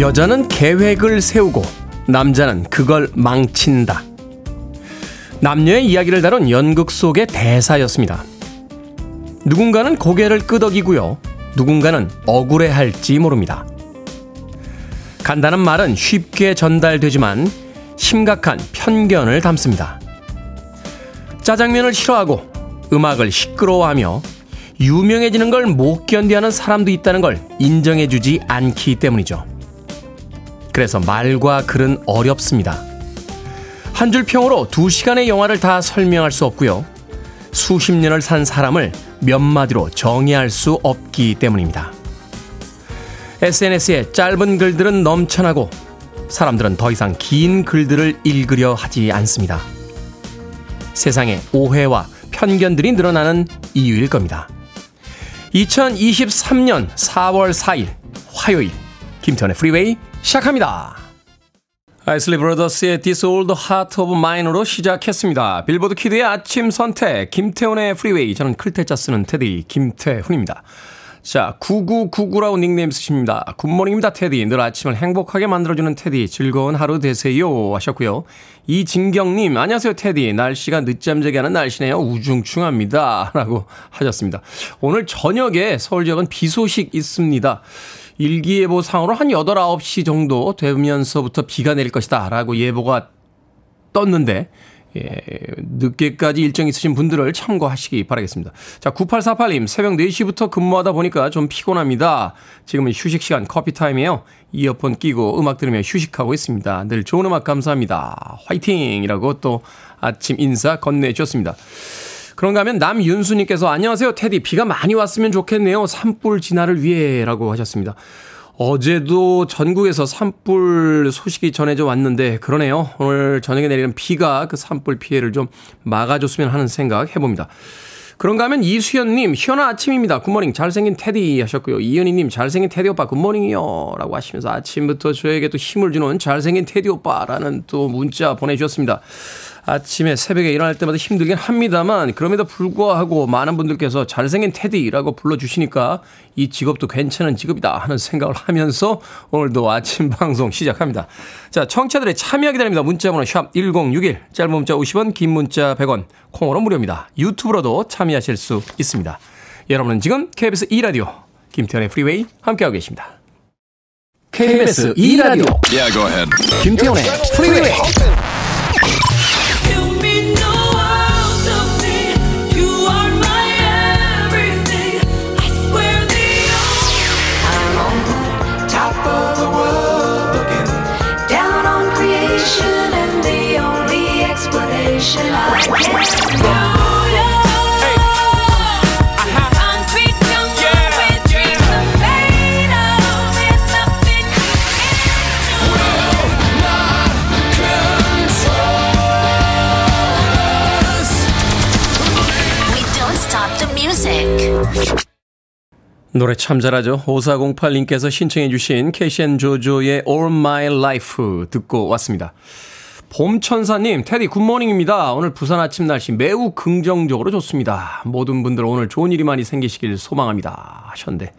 여자는 계획을 세우고 남자는 그걸 망친다. 남녀의 이야기를 다룬 연극 속의 대사였습니다. 누군가는 고개를 끄덕이고요. 누군가는 억울해 할지 모릅니다. 간단한 말은 쉽게 전달되지만 심각한 편견을 담습니다. 짜장면을 싫어하고 음악을 시끄러워하며 유명해지는 걸 못 견디하는 사람도 있다는 걸 인정해주지 않기 때문이죠. 그래서 말과 글은 어렵습니다. 한 줄 평으로 두 시간의 영화를 다 설명할 수 없고요. 수십 년을 산 사람을 몇 마디로 정의할 수 없기 때문입니다. SNS에 짧은 글들은 넘쳐나고 사람들은 더 이상 긴 글들을 읽으려 하지 않습니다. 세상에 오해와 편견들이 늘어나는 이유일 겁니다. 2023년 4월 4일 화요일 김태훈의 프리웨이 시작합니다. 아이슬리 브라더스의 This Old Heart of Mine으로 시작했습니다. 빌보드 키드의 아침 선택 김태훈의 프리웨이 저는 클 태 자 쓰는 테디 김태훈입니다. 자, 9999라고 닉네임 쓰십니다. 굿모닝입니다, 테디. 늘 아침을 행복하게 만들어주는 테디. 즐거운 하루 되세요. 하셨고요. 이진경님, 안녕하세요, 테디. 날씨가 늦잠 자게 하는 날씨네요. 우중충합니다. 라고 하셨습니다. 오늘 저녁에 서울 지역은 비 소식 있습니다. 일기예보 상으로 한 8, 9시 정도 되면서부터 비가 내릴 것이다. 라고 예보가 떴는데, 예, 늦게까지 일정 있으신 분들을 참고하시기 바라겠습니다. 자, 9848님, 새벽 4시부터 근무하다 보니까 좀 피곤합니다. 지금은 휴식 시간 커피 타임이에요. 이어폰 끼고 음악 들으며 휴식하고 있습니다. 늘 좋은 음악 감사합니다. 화이팅! 이라고 또 아침 인사 건네주셨습니다. 그런가 하면 남윤수님께서 안녕하세요. 테디. 비가 많이 왔으면 좋겠네요. 산불 진화를 위해 라고 하셨습니다. 어제도 전국에서 산불 소식이 전해져 왔는데 그러네요. 오늘 저녁에 내리는 비가 그 산불 피해를 좀 막아줬으면 하는 생각 해봅니다. 그런가 하면 이수연님, 희연아 아침입니다. 굿모닝. 잘생긴 테디 하셨고요. 이현희님, 잘생긴 테디 오빠 굿모닝이요. 라고 하시면서 아침부터 저에게 또 힘을 주는 잘생긴 테디 오빠라는 또 문자 보내주셨습니다. 아침에 새벽에 일어날 때마다 힘들긴 합니다만 그럼에도 불구하고 많은 분들께서 잘생긴 테디라고 불러주시니까 이 직업도 괜찮은 직업이다 하는 생각을 하면서 오늘도 아침 방송 시작합니다. 자, 청취자들의 참여 기다립니다. 문자번호 샵 1061, 짧은 문자 50원, 긴 문자 100원, 콩으로 무료입니다. 유튜브로도 참여하실 수 있습니다. 여러분은 지금 KBS 2라디오 김태훈의 프리웨이 함께하고 계십니다. KBS 2라디오 yeah, 김태현의 프리웨이 노래 참 잘하죠. 5408님께서 신청해 주신 케이씨 앤 조조의 All My Life 듣고 왔습니다. 봄천사님, 테디 굿모닝입니다. 오늘 부산 아침 날씨 매우 긍정적으로 좋습니다. 모든 분들 오늘 좋은 일이 많이 생기시길 소망합니다. 하셨는데,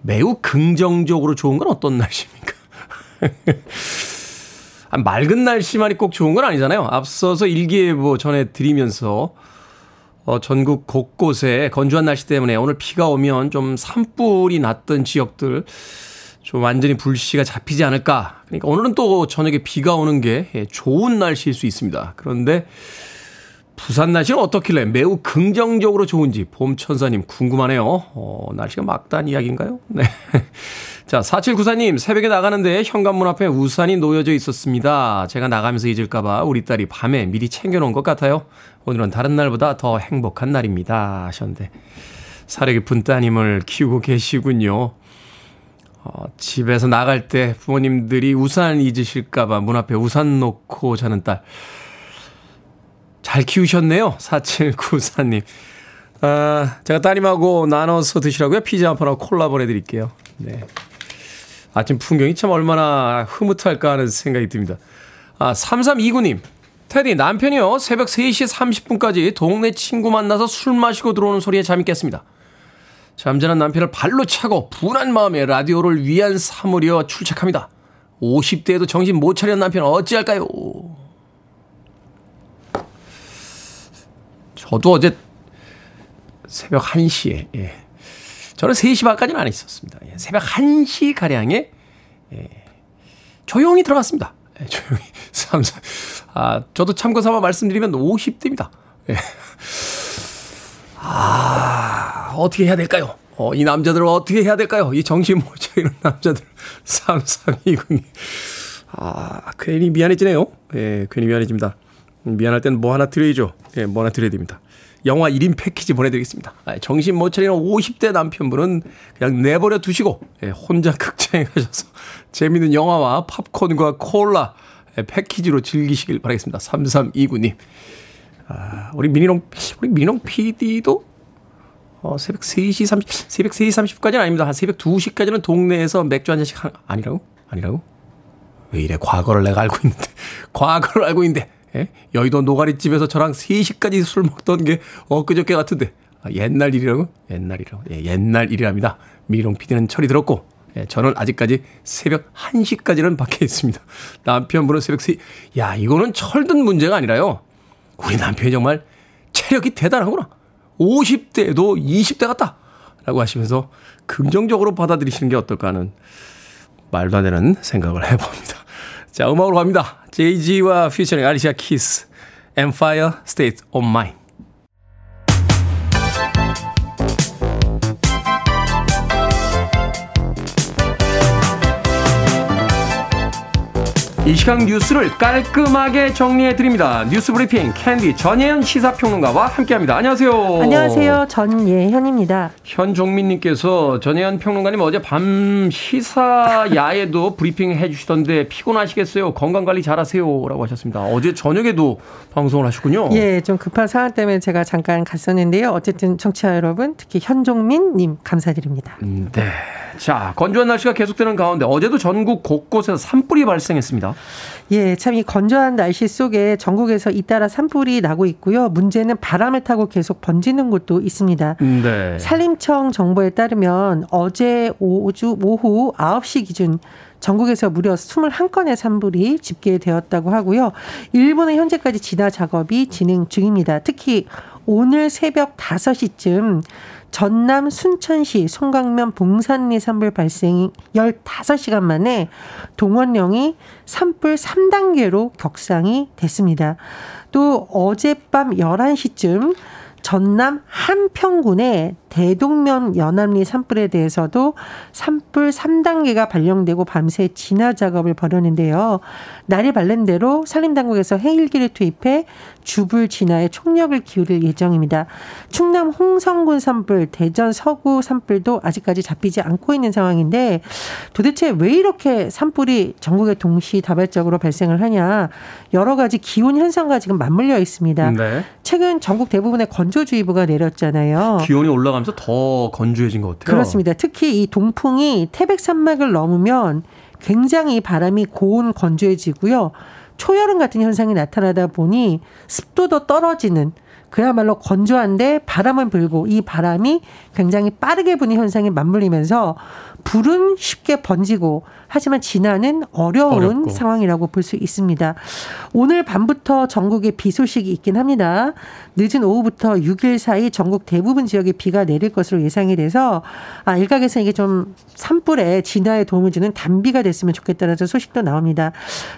매우 긍정적으로 좋은 건 어떤 날씨입니까? 맑은 날씨만이 꼭 좋은 건 아니잖아요. 앞서서 일기예보 전해드리면서 어, 전국 곳곳에 건조한 날씨 때문에 오늘 비가 오면 좀 산불이 났던 지역들 좀 완전히 불씨가 잡히지 않을까. 그러니까 오늘은 또 저녁에 비가 오는 게 예, 좋은 날씨일 수 있습니다. 그런데 부산 날씨는 어떻길래 매우 긍정적으로 좋은지 봄천사님 궁금하네요. 어, 날씨가 막단 이야기인가요? 네. 자, 4794님, 새벽에 나가는데 현관문 앞에 우산이 놓여져 있었습니다. 제가 나가면서 잊을까봐 우리 딸이 밤에 미리 챙겨놓은 것 같아요. 오늘은 다른 날보다 더 행복한 날입니다. 하셨는데, 사려 깊은 따님을 키우고 계시군요. 어, 집에서 나갈 때 부모님들이 우산 잊으실까봐 문 앞에 우산 놓고 자는 딸. 잘 키우셨네요. 4794님. 아, 제가 따님하고 나눠서 드시라고요. 피자 한 판하고 콜라 보내드릴게요. 네. 아침 풍경이 참 얼마나 흐뭇할까 하는 생각이 듭니다. 아, 3329님. 테디, 남편이요. 새벽 3시 30분까지 동네 친구 만나서 술 마시고 들어오는 소리에 잠이 깼습니다. 잠자는 남편을 발로 차고 분한 마음에 라디오를 위안 삼으려 출첵합니다. 50대에도 정신 못 차리는 남편 어찌할까요? 저도 어제 새벽 1시에, 예. 저는 3시 반까지는 안 있었습니다. 예. 새벽 1시 가량에, 예. 조용히 들어갔습니다. 예. 조용히. 3, 4. 아, 저도 참고 삼아 말씀드리면 50대입니다. 예. 아, 어떻게 해야 될까요? 어, 이 남자들을 어떻게 해야 될까요? 이 정신 못 차리는 남자들. 3329님. 아, 괜히 미안해지네요. 예, 괜히 미안해집니다. 미안할 땐 뭐 하나 드려야죠. 예, 뭐 하나 드려야 됩니다. 영화 1인 패키지 보내드리겠습니다. 아, 정신 못 차리는 50대 남편분은 그냥 내버려 두시고, 예, 혼자 극장에 가셔서 재밌는 영화와 팝콘과 콜라 예, 패키지로 즐기시길 바라겠습니다. 3329님. 아, 우리 미니롱, 우리 미니롱 PD도 어, 새벽 3시 30, 새벽 3시 30분까지는 아닙니다. 한 새벽 2시까지는 동네에서 맥주 한 잔씩 하, 아니라고? 아니라고? 왜 이래? 과거를 내가 알고 있는데. 과거를 알고 있는데. 예? 여의도 노가리집에서 저랑 3시까지 술 먹던 게 엊그저께 같은데. 아, 옛날 일이라고? 옛날 일이라고. 예, 옛날 일이랍니다. 미롱 PD는 철이 들었고. 예, 저는 아직까지 새벽 1시까지는 밖에 있습니다. 남편분은 새벽 3, 야, 이거는 철든 문제가 아니라요. 우리 남편이 정말 체력이 대단하구나. 50대도 20대 같다. 라고 하시면서 긍정적으로 받아들이시는 게 어떨까 하는 말도 안 되는 생각을 해봅니다. 자, 음악으로 갑니다. 제이지와 featuring 앨리샤 키스, Empire State of Mind. 이 시간 뉴스를 깔끔하게 정리해 드립니다. 뉴스 브리핑 캔디 전예현 시사평론가와 함께합니다. 안녕하세요. 안녕하세요. 전예현입니다. 현종민님께서 전예현 평론가님 어제 밤 시사 야에도 브리핑 해주시던데 피곤하시겠어요? 건강 관리 잘하세요라고 하셨습니다. 어제 저녁에도 방송을 하셨군요. 예, 좀 급한 상황 때문에 제가 잠깐 갔었는데요. 어쨌든 청취자 여러분, 특히 현종민님 감사드립니다. 음, 네. 자, 건조한 날씨가 계속되는 가운데 어제도 전국 곳곳에서 산불이 발생했습니다. 예, 참 이 건조한 날씨 속에 전국에서 잇따라 산불이 나고 있고요. 문제는 바람을 타고 계속 번지는 곳도 있습니다. 네. 산림청 정보에 따르면 어제 오주 오후 9시 기준 전국에서 무려 21건의 산불이 집계되었다고 하고요. 일본은 현재까지 진화 작업이 진행 중입니다. 특히 오늘 새벽 5시쯤 전남 순천시 송강면 봉산리 산불 발생 15시간 만에 동원령이 산불 3단계로 격상이 됐습니다. 또 어젯밤 11시쯤 전남 한평군의 대동면 연암리 산불에 대해서도 산불 3단계가 발령되고 밤새 진화 작업을 벌였는데요. 날이 밝는 대로 산림당국에서 해일기를 투입해 주불 진화에 총력을 기울일 예정입니다. 충남 홍성군 산불, 대전 서구 산불도 아직까지 잡히지 않고 있는 상황인데 도대체 왜 이렇게 산불이 전국에 동시다발적으로 발생을 하냐 여러 가지 기온 현상과 지금 맞물려 있습니다. 네. 최근 전국 대부분의 건조주의보가 내렸잖아요. 기온이 올라가면 오면서 더 건조해진 것 같아요. 그렇습니다. 특히 이 동풍이 태백 산맥을 넘으면 굉장히 바람이 고온 건조해지고요. 초여름 같은 현상이 나타나다 보니 습도도 떨어지는 그야말로 건조한데 바람은 불고 이 바람이 굉장히 빠르게 부는 현상이 맞물리면서 불은 쉽게 번지고 하지만 진화는 어려운 어렵고. 상황이라고 볼 수 있습니다. 오늘 밤부터 전국에 비 소식이 있긴 합니다. 늦은 오후부터 6일 사이 전국 대부분 지역에 비가 내릴 것으로 예상이 돼서 아, 일각에서 이게 좀 산불에 진화에 도움을 주는 단비가 됐으면 좋겠다는 소식도 나옵니다.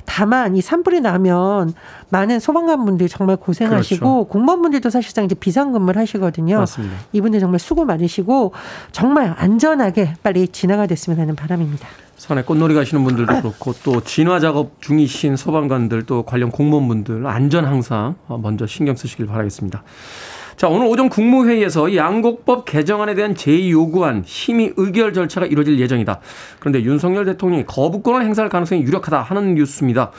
다만 이 산불이 나면 많은 소방관분들 정말 고생하시고 그렇죠. 공무원분들도 사실상 이제 비상근무를 하시거든요. 맞습니다. 이분들 정말 수고 많으시고 정말 안전하게 빨리 진화가 됐으면 하는 바람입니다. 산에 꽃놀이 가시는 분들도 그렇고 또 진화 작업 중이신 소방관들 또 관련 공무원분들 안전 항상 먼저 신경 쓰시길 바라겠습니다. 자, 오늘 오전 국무회의에서 양곡법 개정안에 대한 제2요구안 심의 의결 절차가 이루어질 예정이다. 그런데 윤석열 대통령이 거부권을 행사할 가능성이 유력하다 하는 뉴스입니다.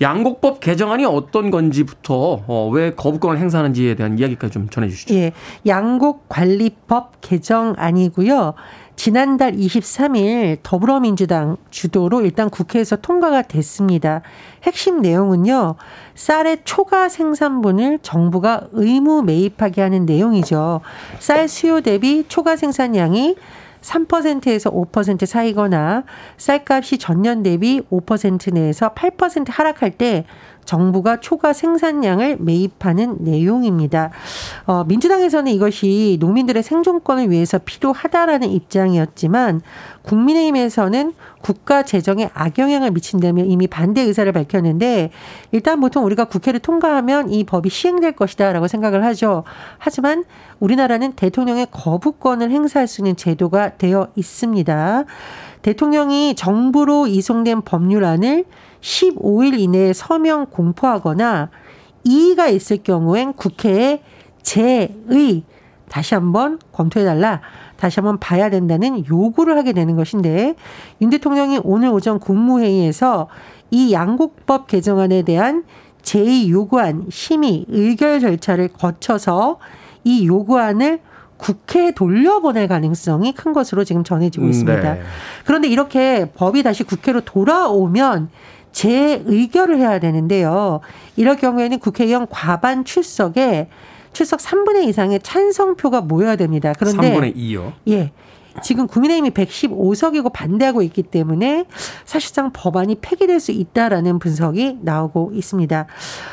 양곡법 개정안이 어떤 건지부터 어, 왜 거부권을 행사하는지에 대한 이야기까지 좀 전해 주시죠. 예. 양곡 관리법 개정안이고요. 지난달 23일 더불어민주당 주도로 일단 국회에서 통과가 됐습니다. 핵심 내용은요. 쌀의 초과 생산분을 정부가 의무 매입하게 하는 내용이죠. 쌀 수요 대비 초과 생산량이 3%에서 5% 사이거나 쌀값이 전년 대비 5% 내에서 8% 하락할 때 정부가 초과 생산량을 매입하는 내용입니다. 어, 민주당에서는 이것이 농민들의 생존권을 위해서 필요하다라는 입장이었지만 국민의힘에서는 국가 재정에 악영향을 미친다며 이미 반대 의사를 밝혔는데 일단 보통 우리가 국회를 통과하면 이 법이 시행될 것이다라고 생각을 하죠. 하지만 우리나라는 대통령의 거부권을 행사할 수 있는 제도가 되어 있습니다. 대통령이 정부로 이송된 법률안을 15일 이내에 서명 공포하거나 이의가 있을 경우엔 국회에 재의 다시 한번 검토해달라. 다시 한번 봐야 된다는 요구를 하게 되는 것인데 윤 대통령이 오늘 오전 국무회의에서 이 양국법 개정안에 대한 제2 요구안 심의 의결 절차를 거쳐서 이 요구안을 국회에 돌려보낼 가능성이 큰 것으로 지금 전해지고 음, 있습니다. 네. 그런데 이렇게 법이 다시 국회로 돌아오면 재의결을 해야 되는데요. 이럴 경우에는 국회의원 과반 출석에 출석 3분의 2 이상의 찬성표가 모여야 됩니다. 그런데 3분의 2요? 예. 지금 국민의힘이 115석이고 반대하고 있기 때문에 사실상 법안이 폐기될 수 있다라는 분석이 나오고 있습니다.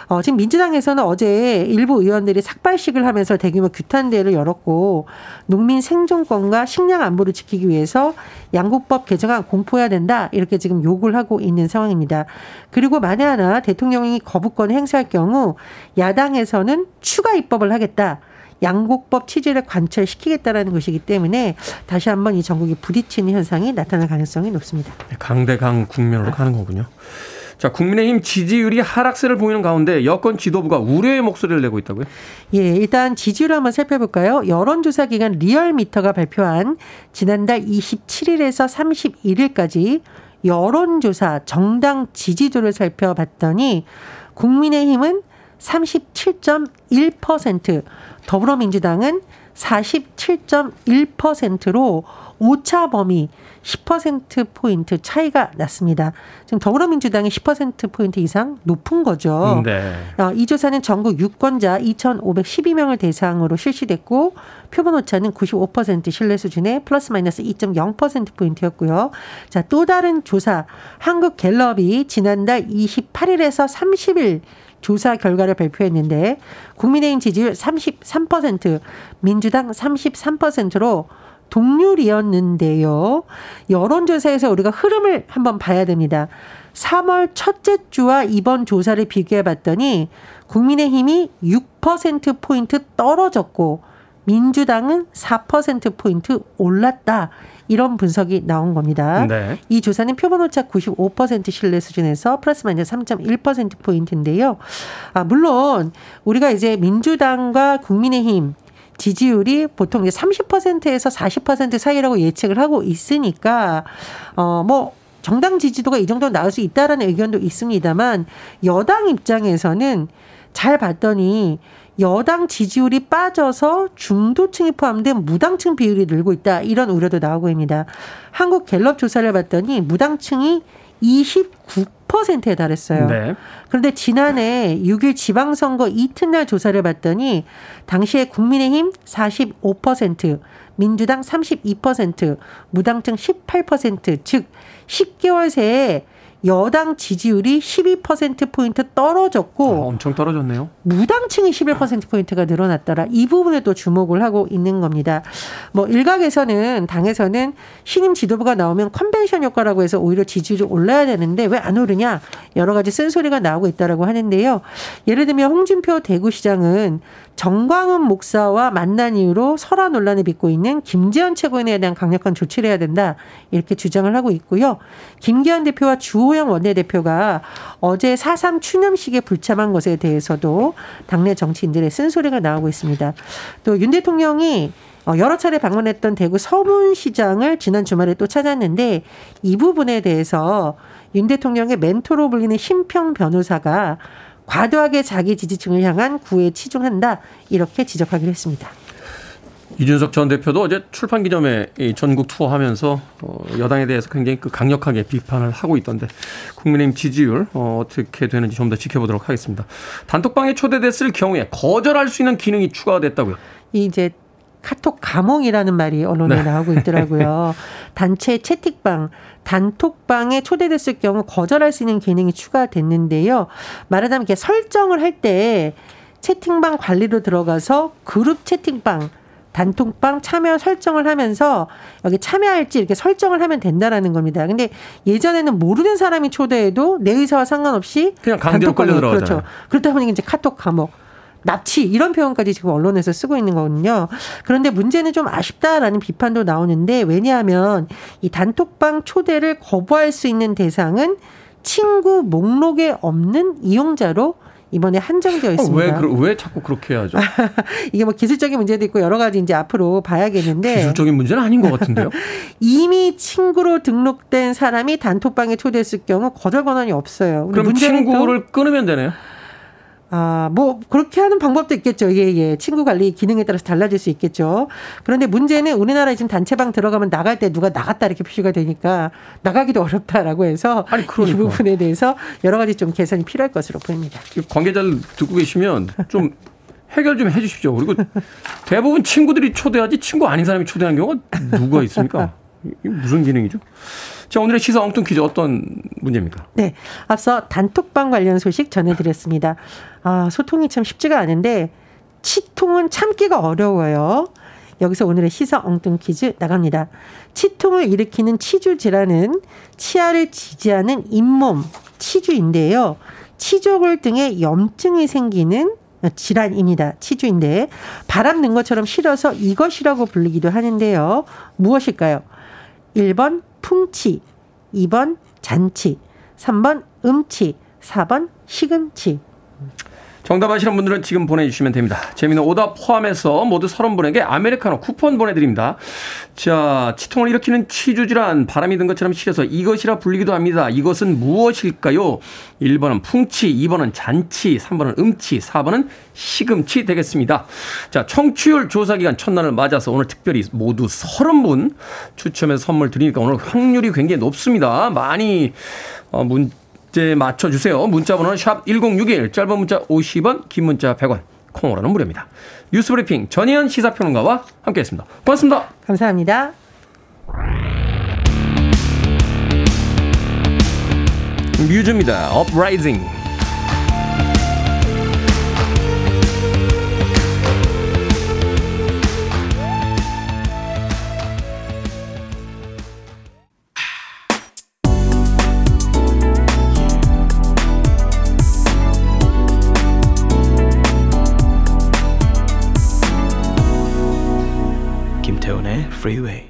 어, 지금 민주당에서는 어제 일부 의원들이 삭발식을 하면서 대규모 규탄대회를 열었고 농민 생존권과 식량 안보를 지키기 위해서 양국법 개정안 공포해야 된다 이렇게 지금 욕을 하고 있는 상황입니다. 그리고 만에 하나 대통령이 거부권을 행사할 경우 야당에서는 추가 입법을 하겠다. 양곡법 취지를 관철시키겠다라는 것이기 때문에 다시 한번 이 전국이 부딪히는 현상이 나타날 가능성이 높습니다. 네, 강대강 국면으로 가는 거군요. 자, 국민의힘 지지율이 하락세를 보이는 가운데 여권 지도부가 우려의 목소리를 내고 있다고요? 예, 일단 지지율 한번 살펴볼까요? 여론조사 기관 리얼미터가 발표한 지난달 27일에서 31일까지 여론조사 정당 지지도를 살펴봤더니 국민의힘은 37.1%, 더불어민주당은 47.1%로 오차 범위 10%포인트 차이가 났습니다. 지금 더불어민주당이 10%포인트 이상 높은 거죠. 네. 어, 이 조사는 전국 유권자 2,512명을 대상으로 실시됐고 표본 오차는 95% 신뢰 수준의 플러스 마이너스 2.0%포인트였고요. 자, 또 다른 조사 한국 갤럽이 지난달 28일에서 30일 조사 결과를 발표했는데 국민의힘 지지율 33%, 민주당 33%로 동률이었는데요. 여론조사에서 우리가 흐름을 한번 봐야 됩니다. 3월 첫째 주와 이번 조사를 비교해 봤더니 국민의힘이 6%포인트 떨어졌고 민주당은 4%포인트 올랐다. 이런 분석이 나온 겁니다. 네. 이 조사는 표본 오차 95% 신뢰 수준에서 플러스 마이너스 3.1% 포인트인데요. 아, 물론 우리가 이제 민주당과 국민의힘 지지율이 보통 이제 30%에서 40% 사이라고 예측을 하고 있으니까 어뭐 정당 지지도가 이 정도 나올 수 있다라는 의견도 있습니다만 여당 입장에서는 잘 봤더니 여당 지지율이 빠져서 중도층이 포함된 무당층 비율이 늘고 있다. 이런 우려도 나오고 있습니다. 한국 갤럽 조사를 봤더니 무당층이 29%에 달했어요. 네. 그런데 지난해 6일 지방선거 이튿날 조사를 봤더니 당시에 국민의힘 45%, 민주당 32%, 무당층 18%, 즉 10개월 새에 여당 지지율이 12%포인트 떨어졌고. 아, 엄청 떨어졌네요. 무당층이 11%포인트가 늘어났더라. 이 부분에 또 주목을 하고 있는 겁니다. 뭐, 일각에서는, 당에서는 신임 지도부가 나오면 컨벤션 효과라고 해서 오히려 지지율이 올라야 되는데 왜 안 오르냐. 여러 가지 쓴소리가 나오고 있다라고 하는데요. 예를 들면 홍준표 대구시장은 정광훈 목사와 만난 이후로 설화 논란을 빚고 있는 김재현 최고위원에 대한 강력한 조치를 해야 된다. 이렇게 주장을 하고 있고요. 김기현 대표와 주호영 원내대표가 어제 4.3 추념식에 불참한 것에 대해서도 당내 정치인들의 쓴소리가 나오고 있습니다. 또 윤 대통령이 어, 여러 차례 방문했던 대구 서문시장을 지난 주말에 또 찾았는데 이 부분에 대해서 윤 대통령의 멘토로 불리는 심평 변호사가 과도하게 자기 지지층을 향한 구애에 치중한다 이렇게 지적하기로 했습니다. 이준석 전 대표도 어제 출판 기념회 전국 투어하면서 어, 여당에 대해서 굉장히 그 강력하게 비판을 하고 있던데 국민의힘 지지율 어, 어떻게 되는지 좀 더 지켜보도록 하겠습니다. 단톡방에 초대됐을 경우에 거절할 수 있는 기능이 추가됐다고요? 이제 카톡 감옥이라는 말이 언론에 네. 나오고 있더라고요. 단체 채팅방, 단톡방에 초대됐을 경우 거절할 수 있는 기능이 추가됐는데요. 말하자면 이렇게 설정을 할 때 채팅방 관리로 들어가서 그룹 채팅방 단톡방 참여 설정을 하면서 여기 참여할지 이렇게 설정을 하면 된다라는 겁니다. 근데 예전에는 모르는 사람이 초대해도 내 의사와 상관없이 그냥 들어가잖아요. 그렇죠. 그렇다 보니 이제 카톡 감옥 납치 이런 표현까지 지금 언론에서 쓰고 있는 거거든요. 그런데 문제는 좀 아쉽다라는 비판도 나오는데 왜냐하면 이 단톡방 초대를 거부할 수 있는 대상은 친구 목록에 없는 이용자로 이번에 한정되어 어, 있습니다. 어, 왜, 왜 자꾸 그렇게 해야죠? 이게 뭐 기술적인 문제도 있고 여러 가지 이제 앞으로 봐야겠는데. 기술적인 문제는 아닌 것 같은데요? 이미 친구로 등록된 사람이 단톡방에 초대했을 경우 거절 권한이 없어요. 그럼 친구를 끊으면 되네요? 아, 뭐, 그렇게 하는 방법도 있겠죠. 예, 예. 친구 관리 기능에 따라서 달라질 수 있겠죠. 그런데 문제는 우리나라에 지금 단체방 들어가면 나갈 때 누가 나갔다 이렇게 표시가 되니까 나가기도 어렵다라고 해서 아니, 그러니까. 이 부분에 대해서 여러 가지 좀 개선이 필요할 것으로 보입니다. 관계자를 듣고 계시면 좀 해결 좀 해 주십시오. 그리고 대부분 친구들이 초대하지 친구 아닌 사람이 초대하는 경우가 누가 있습니까? 무슨 기능이죠? 자, 오늘의 시사 엉뚱 퀴즈 어떤 문제입니까? 네. 앞서 단톡방 관련 소식 전해드렸습니다. 아, 소통이 참 쉽지가 않은데, 치통은 참기가 어려워요. 여기서 오늘의 시사 엉뚱 퀴즈 나갑니다. 치통을 일으키는 치주 질환은 치아를 지지하는 잇몸, 치주인데요. 치조골 등의 염증이 생기는 질환입니다. 치주인데 바람 는 것처럼 실어서 이것이라고 불리기도 하는데요. 무엇일까요? 1번 풍치, 2번 잔치, 3번 음치, 4번 시금치. 정답 아시는 분들은 지금 보내주시면 됩니다. 재미는 오답 포함해서 모두 30분에게 아메리카노 쿠폰 보내드립니다. 자, 치통을 일으키는 치주질환, 바람이 든 것처럼 실려서 이것이라 불리기도 합니다. 이것은 무엇일까요? 1번은 풍치, 2번은 잔치, 3번은 음치, 4번은 시금치 되겠습니다. 자, 청취율 조사 기간 첫날을 맞아서 오늘 특별히 모두 30분 추첨해서 선물 드리니까 오늘 확률이 굉장히 높습니다. 많이 어, 문 문제 맞춰주세요. 문자번호는 샵 1061, 짧은 문자 50원, 긴 문자 100원, 콩으로는 무료입니다. 뉴스브리핑 전희연 시사평론가와 함께했습니다. 고맙습니다. 감사합니다. 뮤즈입니다. Uprising. freeway.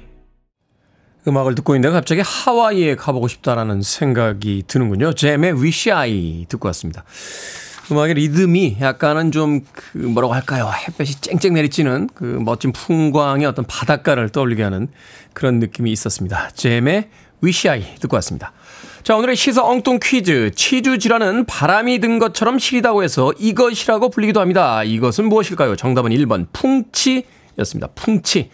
음악을 듣고 있는데 갑자기 하와이에 가보고 싶다라는 생각이 드는군요. 잼의 Wish I 듣고 왔습니다. 음악의 리듬이 약간은 좀 그 뭐라고 할까요? 햇볕이 쨍쨍 내리쬐는 그 멋진 풍광의 어떤 바닷가를 떠올리게 하는 그런 느낌이 있었습니다. 잼의 Wish I 듣고 왔습니다. 자, 오늘의 시사 엉뚱 퀴즈. 치주 질환은 바람이 든 것처럼 시리다고 해서 이것이라고 불리기도 합니다. 이것은 무엇일까요? 정답은 1번 풍치였습니다. 풍치.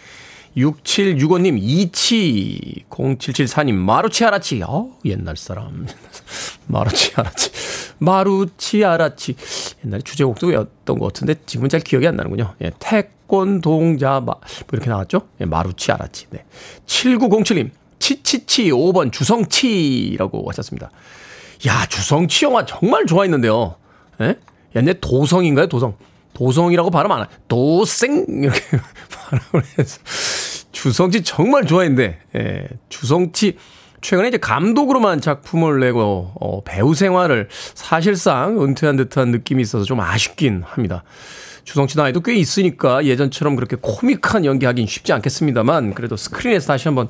6765님, 이치, 0774님, 마루치 아라치. 어 옛날 사람. 마루치 아라치. 마루치 아라치. 옛날에 주제곡도 외웠던 것 같은데 지금은 잘 기억이 안 나는군요. 예, 태권 동자, 마, 뭐 이렇게 나왔죠? 예, 마루치 아라치. 네. 7907님, 치치치 5번 주성치라고 하셨습니다. 야, 주성치 영화 정말 좋아했는데요. 예? 옛날 도성인가요? 도성. 도성이라고 발음 안 하. 도생 이렇게 발음을 해서 주성치 정말 좋아했는데 예, 주성치 최근에 이제 감독으로만 작품을 내고 어, 배우 생활을 사실상 은퇴한 듯한 느낌이 있어서 좀 아쉽긴 합니다. 주성치 나이도 꽤 있으니까 예전처럼 그렇게 코믹한 연기하긴 쉽지 않겠습니다만 그래도 스크린에서 다시 한번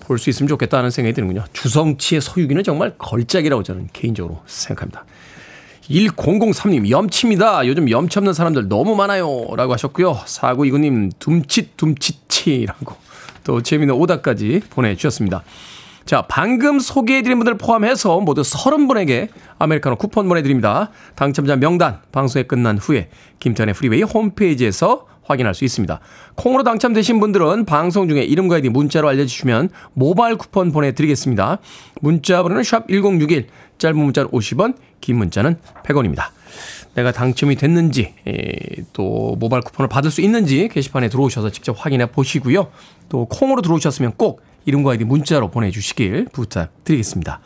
볼 수 있으면 좋겠다는 생각이 드는군요. 주성치의 서유기는 정말 걸작이라고 저는 개인적으로 생각합니다. 1003님, 염치입니다. 요즘 염치 없는 사람들 너무 많아요. 라고 하셨고요. 4929님, 둠칫둠칫치라고 또 재미있는 오답까지 보내주셨습니다. 자, 방금 소개해드린 분들 포함해서 모두 30분에게 아메리카노 쿠폰 보내드립니다. 당첨자 명단 방송이 끝난 후에 김태훈의 프리웨이 홈페이지에서 확인할 수 있습니다. 콩으로 당첨되신 분들은 방송 중에 이름과 아이디 문자로 알려주시면 모바일 쿠폰 보내드리겠습니다. 문자 번호는 샵 1061, 짧은 문자는 50원, 긴 문자는 100원입니다. 내가 당첨이 됐는지 또 모바일 쿠폰을 받을 수 있는지 게시판에 들어오셔서 직접 확인해 보시고요. 또 콩으로 들어오셨으면 꼭 이름과 아이디 문자로 보내주시길 부탁드리겠습니다.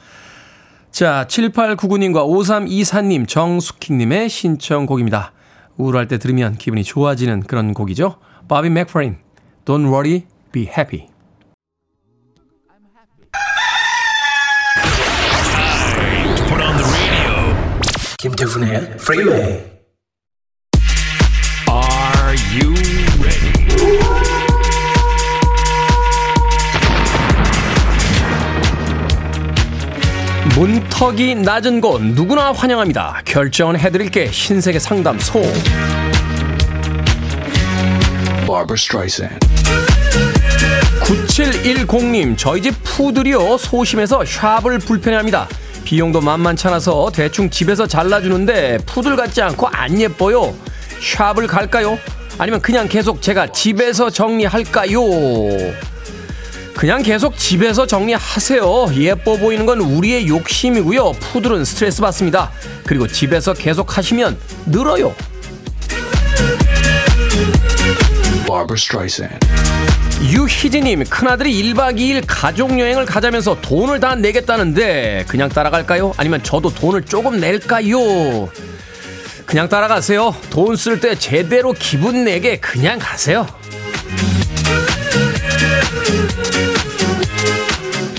자, 7899님과 5324님, 정숙희님의 신청곡입니다. 우울할 때 들으면 기분이 좋아지는 그런 곡이죠. 바비 맥퍼린, Don't worry, be happy. 김태훈의 Freeway. Are you ready? 문턱이 낮은 곳 누구나 환영합니다. 결정은 해드릴게 신세계 상담소. 9710님, 저희 집 푸들이요, 소심해서 샵을 불편해합니다. 비용도 만만찮아서 대충 집에서 잘라주는데 푸들 같지 않고 안 예뻐요. 샵을 갈까요? 아니면 그냥 계속 제가 집에서 정리할까요? 그냥 계속 집에서 정리하세요. 예뻐 보이는 건 우리의 욕심이고요. 푸들은 스트레스 받습니다. 그리고 집에서 계속 하시면 늘어요. 유희진님, 큰아들이 1박 2일 가족여행을 가자면서 돈을 다 내겠다는데, 그냥 따라갈까요? 아니면 저도 돈을 조금 낼까요? 그냥 따라가세요. 돈 쓸 때 제대로 기분 내게 그냥 가세요.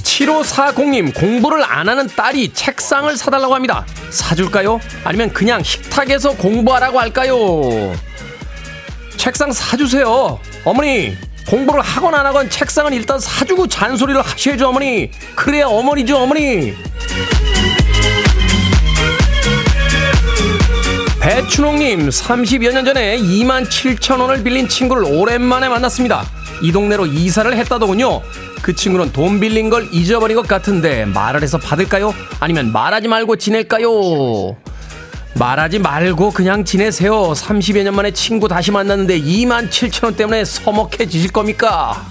7540님, 공부를 안 하는 딸이 책상을 사달라고 합니다. 사줄까요? 아니면 그냥 식탁에서 공부하라고 할까요? 책상 사주세요. 어머니, 공부를 하건 안 하건 책상은 일단 사주고 잔소리를 하셔야죠, 어머니. 그래야 어머니죠, 어머니. 배춘홍님, 30여 년 전에 2만 7천 원을 빌린 친구를 오랜만에 만났습니다. 이 동네로 이사를 했다더군요. 그 친구는 돈 빌린 걸 잊어버린 것 같은데 말을 해서 받을까요? 아니면 말하지 말고 지낼까요? 말하지 말고 그냥 지내세요. 30여 년 만에 친구 다시 만났는데 2만 7천 원 때문에 서먹해지실 겁니까?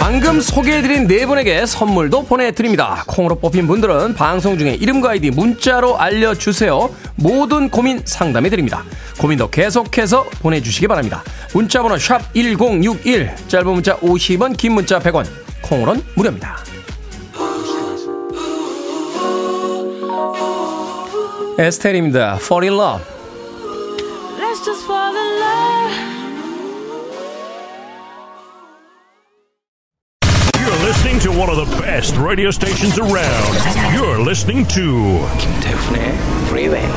방금 소개해드린 네 분에게 선물도 보내드립니다. 콩으로 뽑힌 분들은 방송 중에 이름과 아이디 문자로 알려주세요. 모든 고민 상담해드립니다. 고민도 계속해서 보내주시기 바랍니다. 문자번호 1061, 짧은 문자 50원, 긴 문자 100원, 콩으로는 무료입니다. 에스텔입니다. Fall in love. Let's just fall in love. You're listening to one of the best radio stations around. You're listening to 김태훈의 Freeway.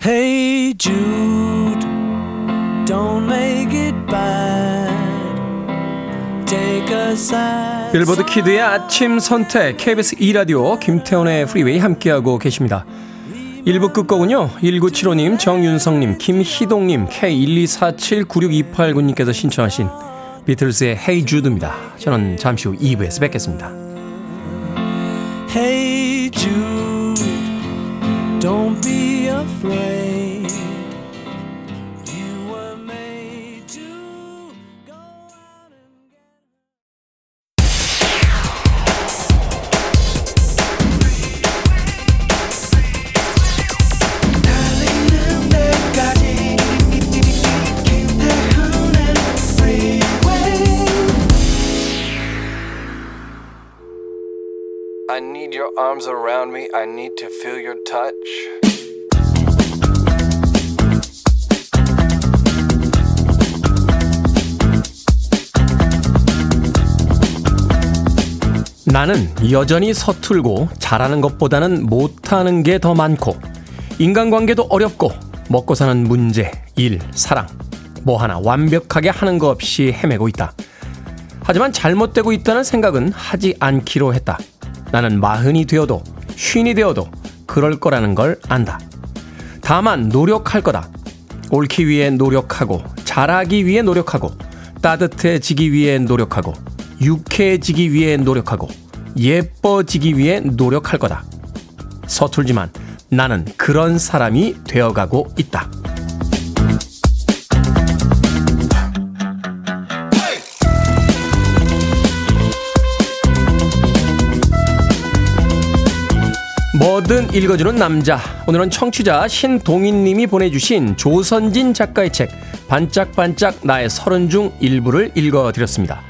Hey Jude, don't make it bad. Take a side. 빌보드 키드의 아침 선택 KBS 2라디오 김태훈의 프리웨이 함께하고 계십니다. 1부 끝곡은요. 1975님, 정윤성님, 김희동님, K124796289님께서 신청하신 비틀스의 Hey Jude입니다. 저는 잠시 후 2부에서 뵙겠습니다. Hey Jude, don't be afraid. Arms around me. I need to feel your touch. 나는 여전히 서툴고 잘하는 것보다는 못하는 게 더 많고 인간관계도 어렵고 먹고 사는 문제, 일, 사랑 뭐 하나 완벽하게 하는 거 없이 헤매고 있다. 하지만 잘못되고 있다는 생각은 하지 않기로 했다. 나는 마흔이 되어도 쉰이 되어도 그럴 거라는 걸 안다. 다만 노력할 거다. 옳기 위해 노력하고 잘하기 위해 노력하고 따뜻해지기 위해 노력하고 유쾌해지기 위해 노력하고 예뻐지기 위해 노력할 거다. 서툴지만 나는 그런 사람이 되어가고 있다. 뭐든 읽어주는 남자. 오늘은 청취자 신동인님이 보내주신 조선진 작가의 책 반짝반짝 나의 서른 중 일부를 읽어드렸습니다.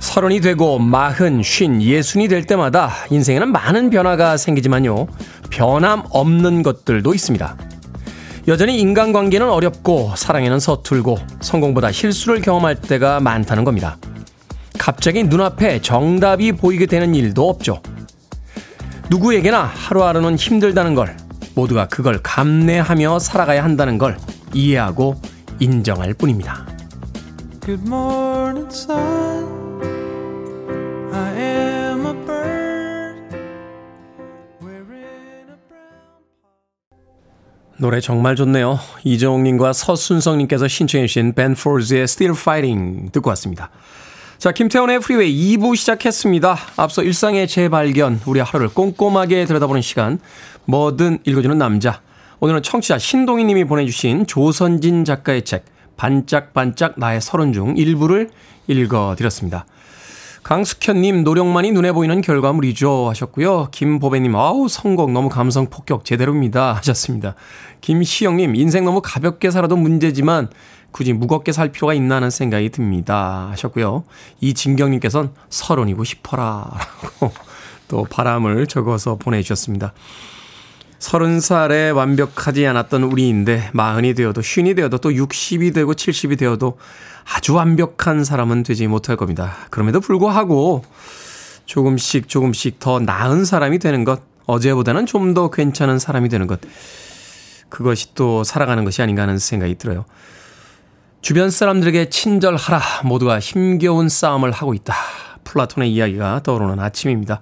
서른이 되고 마흔, 쉰, 예순이 될 때마다 인생에는 많은 변화가 생기지만요. 변함 없는 것들도 있습니다. 여전히 인간관계는 어렵고 사랑에는 서툴고 성공보다 실수를 경험할 때가 많다는 겁니다. 갑자기 눈앞에 정답이 보이게 되는 일도 없죠. 누구에게나 하루하루는 힘들다는 걸 모두가 그걸 감내하며 살아가야 한다는 걸 이해하고 인정할 뿐입니다. 노래 정말 좋네요. 이정욱님과 서순성님께서 신청해주신 벤 포즈의 Still Fighting 듣고 왔습니다. 자, 김태훈의 프리웨이 2부 시작했습니다. 앞서 일상의 재발견, 우리 하루를 꼼꼼하게 들여다보는 시간, 뭐든 읽어주는 남자. 오늘은 청취자 신동희 님이 보내주신 조선진 작가의 책, 반짝반짝 나의 서른 중 일부를 읽어드렸습니다. 강숙현님, 노력만이 눈에 보이는 결과물이죠. 하셨고요. 김보배님, 아우, 선곡 너무 감성 폭격 제대로입니다. 하셨습니다. 김시영님, 인생 너무 가볍게 살아도 문제지만 굳이 무겁게 살 필요가 있나 하는 생각이 듭니다. 하셨고요. 이진경님께서는 서른이고 싶어라. 라고 또 바람을 적어서 보내주셨습니다. 서른 살에 완벽하지 않았던 우리인데 마흔이 되어도 쉰이 되어도 또 60이 되고 70이 되어도 아주 완벽한 사람은 되지 못할 겁니다. 그럼에도 불구하고 조금씩 조금씩 더 나은 사람이 되는 것, 어제보다는 좀 더 괜찮은 사람이 되는 것, 그것이 또 살아가는 것이 아닌가 하는 생각이 들어요. 주변 사람들에게 친절하라. 모두가 힘겨운 싸움을 하고 있다. 플라톤의 이야기가 떠오르는 아침입니다.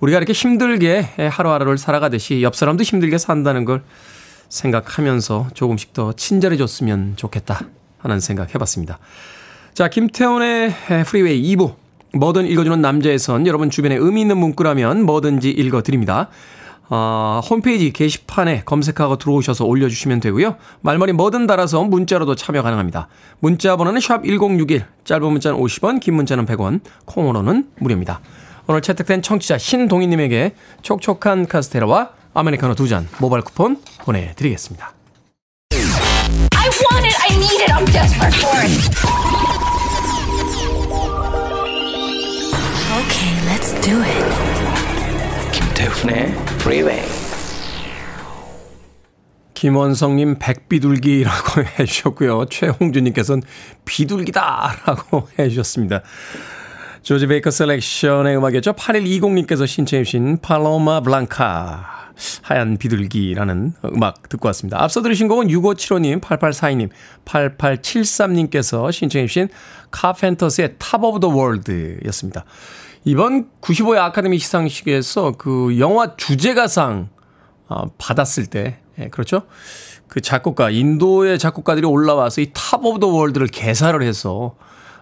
우리가 이렇게 힘들게 하루하루를 살아가듯이 옆 사람도 힘들게 산다는 걸 생각하면서 조금씩 더 친절해졌으면 좋겠다 하는 생각 해봤습니다. 자, 김태훈의 프리웨이 2부. 뭐든 읽어주는 남자에선 여러분 주변에 의미 있는 문구라면 뭐든지 읽어드립니다. 어, 홈페이지 게시판에 검색하고 들어오셔서 올려주시면 되고요. 말머리 뭐든 달아서 문자로도 참여 가능합니다. 문자 번호는 샵 1061, 짧은 문자는 50원, 긴 문자는 100원, 콩으로는 무료입니다. 오늘 채택된 청취자 신동희님에게 촉촉한 카스테라와 아메리카노 두 잔 모바일 쿠폰 보내드리겠습니다. Okay, let's do it. 김태훈의 프리웨이 김원성님 백비둘기라고 해주셨고요. 최홍준님께서는 비둘기다라고 해주셨습니다. 조지 베이커 셀렉션의 음악이었죠. 8120님께서 신청해 주신 Paloma Blanca 하얀 비둘기라는 음악 듣고 왔습니다. 앞서 들으신 곡은 6575님, 8842님, 8873님께서 신청해 주신 카펜터스의 Top of the World였습니다. 이번 95회 아카데미 시상식에서 그 영화 주제가상 어, 받았을 때, 예, 그렇죠? 그 작곡가, 인도의 작곡가들이 올라와서 이 Top of the World를 개사를 해서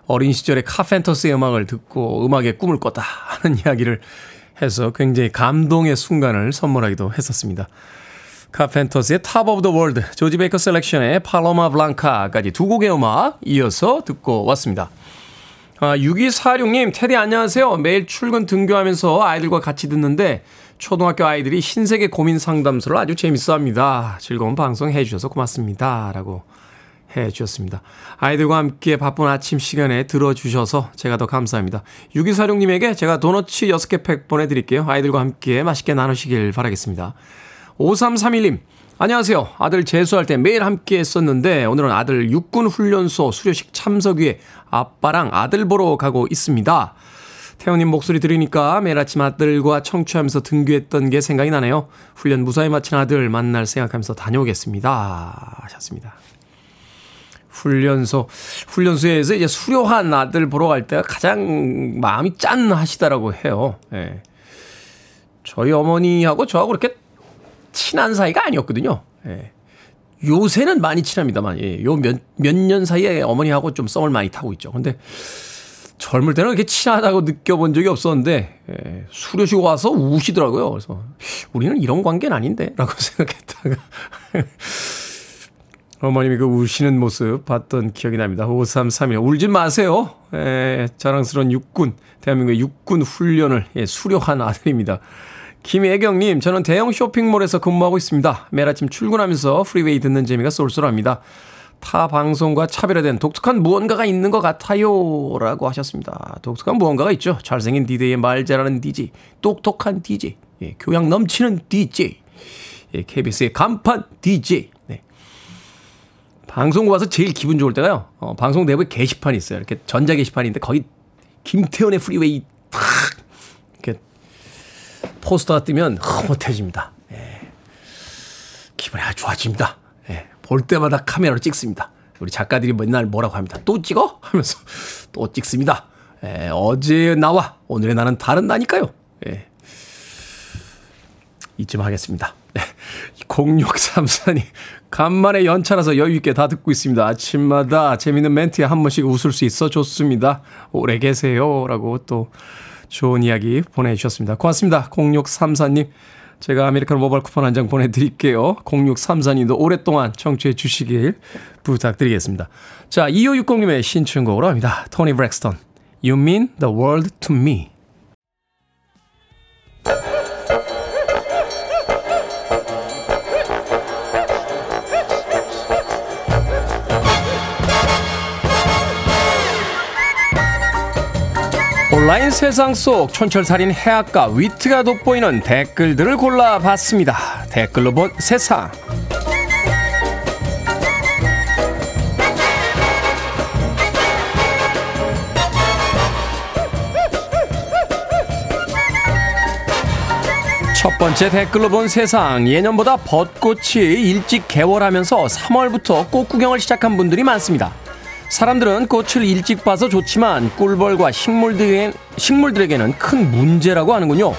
어린 시절에 카펜터스의 음악을 듣고 음악의 꿈을 꿨다 하는 이야기를 해서 굉장히 감동의 순간을 선물하기도 했었습니다. 카펜터스의 Top of the World, 조지 베이커 셀렉션의 Paloma Blanca까지 두 곡의 음악 이어서 듣고 왔습니다. 아, 6246님, 테디 안녕하세요. 매일 출근 등교하면서 아이들과 같이 듣는데 초등학교 아이들이 신세계 고민 상담소를 아주 재밌어 합니다. 즐거운 방송 해주셔서 고맙습니다. 라고 해주셨습니다. 아이들과 함께 바쁜 아침 시간에 들어주셔서 제가 더 감사합니다. 6246님에게 제가 도너츠 6개 팩 보내드릴게요. 아이들과 함께 맛있게 나누시길 바라겠습니다. 5331님, 안녕하세요. 아들 재수할 때 매일 함께 했었는데 오늘은 아들 육군 훈련소 수료식 참석 위해 아빠랑 아들 보러 가고 있습니다. 태훈님 목소리 들으니까 매일 아침 아들과 청취하면서 등교했던 게 생각이 나네요. 훈련 무사히 마친 아들 만날 생각하면서 다녀오겠습니다. 하셨습니다. 훈련소, 훈련소에서 이제 수료한 아들 보러 갈 때가 가장 마음이 짠하시다라고 해요. 예. 저희 어머니하고 저하고 그렇게 친한 사이가 아니었거든요. 예. 요새는 많이 친합니다만, 예. 요 몇, 몇 년 사이에 어머니하고 좀 썸을 많이 타고 있죠. 근데 젊을 때는 그렇게 친하다고 느껴본 적이 없었는데, 예. 수료식 와서 우시더라고요. 그래서 우리는 이런 관계는 아닌데? 라고 생각했다가. 어머님이 그 우시는 모습 봤던 기억이 납니다. 5331. 울지 마세요. 예, 자랑스러운 육군, 대한민국의 육군 훈련을 예, 수료한 아들입니다. 김혜경님, 저는 대형 쇼핑몰에서 근무하고 있습니다. 매일 아침 출근하면서 프리웨이 듣는 재미가 쏠쏠합니다. 타 방송과 차별화된 독특한 무언가가 있는 것 같아요. 라고 하셨습니다. 독특한 무언가가 있죠. 잘생긴 DJ, 말 잘하는 DJ, 똑똑한 DJ, 예, 교양 넘치는 DJ, 예, KBS의 간판 DJ. 네. 방송국 와서 제일 기분 좋을 때가요. 어, 방송 내부에 게시판이 있어요. 이렇게 전자 게시판인데 거기 김태훈의 프리웨이 탁 포스터가 뜨면 흐뭇해집니다. 예. 기분이 아주 좋아집니다. 예. 볼 때마다 카메라로 찍습니다. 우리 작가들이 맨날 뭐라고 합니다. 또 찍어? 하면서 또 찍습니다. 예. 어제 나와 오늘의 나는 다른 나니까요. 예. 이쯤 하겠습니다. 0634님, 간만에 연차라서 여유있게 다 듣고 있습니다. 아침마다 재밌는 멘트에 한 번씩 웃을 수 있어 좋습니다. 오래 계세요. 라고 또 좋은 이야기 보내주셨습니다. 고맙습니다. 0634님. 제가 아메리카노 모바일 쿠폰 한 장 보내드릴게요. 0634님도 오랫동안 청취해 주시길 부탁드리겠습니다. 자, 2560님의 신춘곡으로 합니다. 토니 브렉스턴. You mean the world to me. 온라인 세상 속 촌철살인 해악과 위트가 돋보이는 댓글들을 골라봤습니다. 댓글로 본 세상. 첫 번째 댓글로 본 세상. 예년보다 벚꽃이 일찍 개월하면서 3월부터 꽃 구경을 시작한 분들이 많습니다. 사람들은 꽃을 일찍 봐서 좋지만 꿀벌과 식물들에겐, 식물들에게는 큰 문제라고 하는군요.